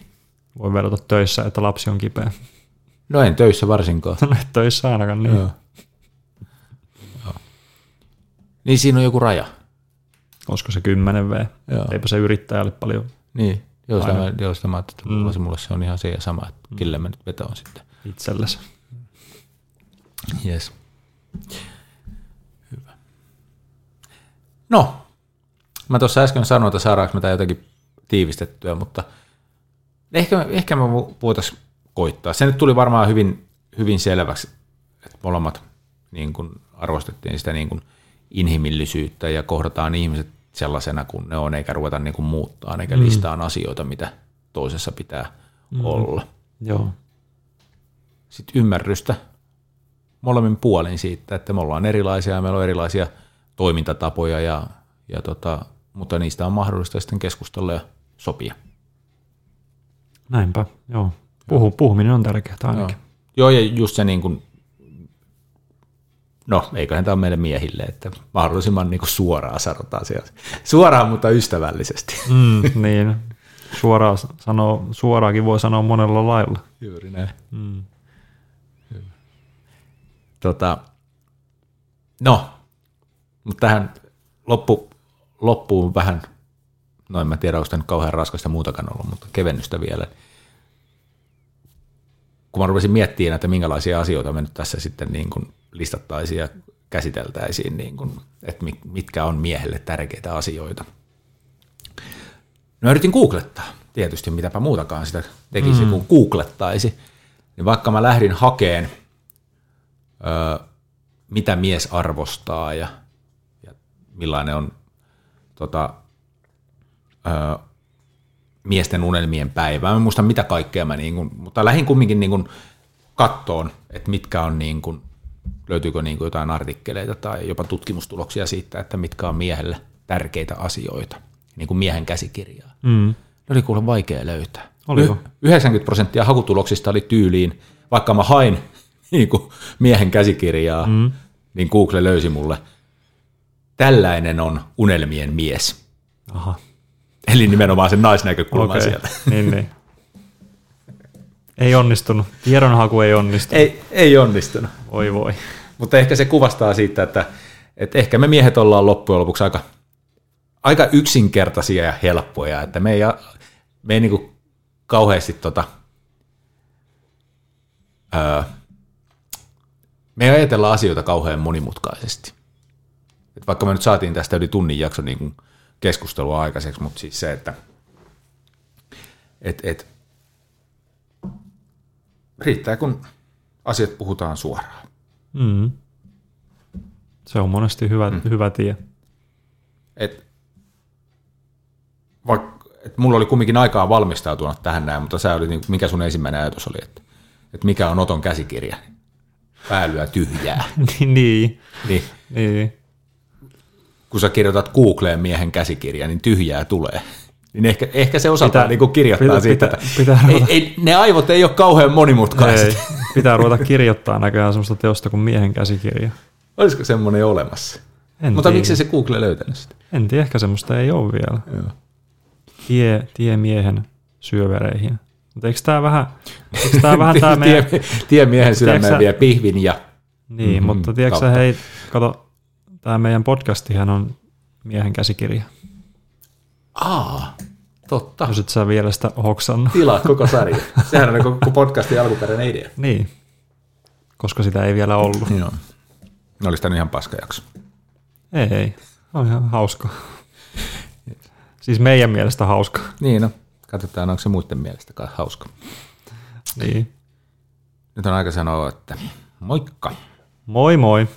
Voi vedota töissä, että lapsi on kipeä. No en töissä varsinkaan. No et töissä ainakaan, niin. Joo. Joo. Niin siinä on joku raja. Olisiko se 10 V? Joo. Eipä se yrittäjälle paljon Niin. Joo, sitä mä, joo, sitä mä että mulla, se, mulle se on ihan se ja sama, että kelle mä nyt vetoon sitten. itsellesi. Yes. Hyvä. No, mä tuossa äsken sanoin, että saadaanko me tämä jotenkin tiivistettyä, mutta ehkä, ehkä me voitaisiin koittaa. Se nyt tuli varmaan hyvin, hyvin selväksi, että molemmat niin kun arvostettiin sitä niin kun inhimillisyyttä ja kohdataan ihmiset sellaisena kuin ne on, eikä ruveta niin kuin muuttaa, eikä mm. listaan asioita, mitä toisessa pitää mm. olla Joo. sit ymmärrystä molemmin puolin siitä, että me ollaan erilaisia ja meillä on erilaisia toimintatapoja, ja, ja tota, mutta niistä on mahdollista sitten keskustella ja sopia. Näinpä, joo. Puhu, puhuminen on tärkeää ainakin. Joo, ja just se niin kuin, no eiköhän tämä ole meille miehille, että mahdollisimman niin kuin suoraan sanotaan siellä. Suoraan, mutta ystävällisesti. Mm, niin. Suoraan sanoo, suoraakin voi sanoa monella lailla. Juuri näin. Mm. Tota, no, mutta tähän loppu, loppuun vähän, no en mä tiedä, onko tämä nyt kauhean raskasta muutakaan ollut, mutta kevennystä vielä. Kun mä rupesin miettimään, että minkälaisia asioita me nyt tässä sitten niin kuin listattaisiin ja käsiteltäisiin, niin kuin, että mi- mitkä on miehelle tärkeitä asioita. No yritin googlettaa, tietysti mitäpä muutakaan sitä tekisi, mm. kun googlettaisi. Niin vaikka mä lähdin hakeen ö, mitä mies arvostaa ja, ja millainen on tota, ö, miesten unelmien päivä. Mä en muista mitä kaikkea mä, niin kuin, mutta lähdin kumminkin niin kuin kattoon, että mitkä on, niin kuin, löytyykö niin kuin jotain artikkeleita tai jopa tutkimustuloksia siitä, että mitkä on miehelle tärkeitä asioita, niin kuin miehen käsikirjaa. Mm. Ne oli kuule vaikea löytää. Oliko? Y- 90 prosenttia hakutuloksista oli tyyliin, vaikka mä hain niin kuin miehen käsikirjaa, mm. niin Google löysi mulle, tällainen on unelmien mies. Aha. Eli nimenomaan sen naisnäkökulman Okei. sieltä. Niin, niin. Ei onnistunut. Tiedonhaku ei onnistunut. Ei, ei onnistunut. Voi voi. Mutta ehkä se kuvastaa siitä, että, että ehkä me miehet ollaan loppujen lopuksi aika, aika yksinkertaisia ja helppoja, että me ei, me ei niinku kauheasti tota, öö, me ei ajatella asioita kauhean monimutkaisesti. Et vaikka me nyt saatiin tästä yli tunnin jakso niin kuin keskustelua aikaiseksi, mutta siis se, että et, et, riittää kun asiat puhutaan suoraan. Mm. Se on monesti hyvä, mm. hyvä tie. et, vaikka, et mulla oli kumminkin aikaa valmistautua tähän näin, mutta sä oli, niin, mikä sun ensimmäinen ajatus oli, että, että mikä on Oton käsikirja? Päälyä tyhjää. niin. niin, niin. Kun sä kirjoitat Googleen miehen käsikirja, niin tyhjää tulee. Niin ehkä, ehkä se osataan Pitää- niin kirjoittaa pitää- siitä, pitää- pitää ei, ruveta- ei, ne aivot ei ole kauhean monimutkaiset. Ei, pitää ruveta kirjoittaa näköjään sellaista teosta kuin miehen käsikirja. Olisiko semmoinen olemassa? En Mutta tiedä. miksi se Google löytänyt sitä? En tiedä, ehkä semmoista ei ole vielä. Joo. Tie, tie miehen syövereihin. Mutta eikö tämä vähän, eikö tää vähän tämä meidän... tie, tie miehen sydämeen vie pihvin ja Niin, Mhm, mutta tiedätkö hei, kato, tämä meidän podcastihan on miehen käsikirja. Aa, totta. Jos et sä vielä sitä hoksannut. Tilaa koko sarja. Sehän on koko podcastin alkuperäinen idea. Niin, koska sitä ei vielä ollut. Joo. No olisi tämä ihan paska jakso. Ei, ei. On ihan hauska. Siis meidän mielestä hauska. Niin no, katsotaan onko se muiden mielestä kai hauska. Niin. Nyt on aika sanoa, että moikka. Moi moi.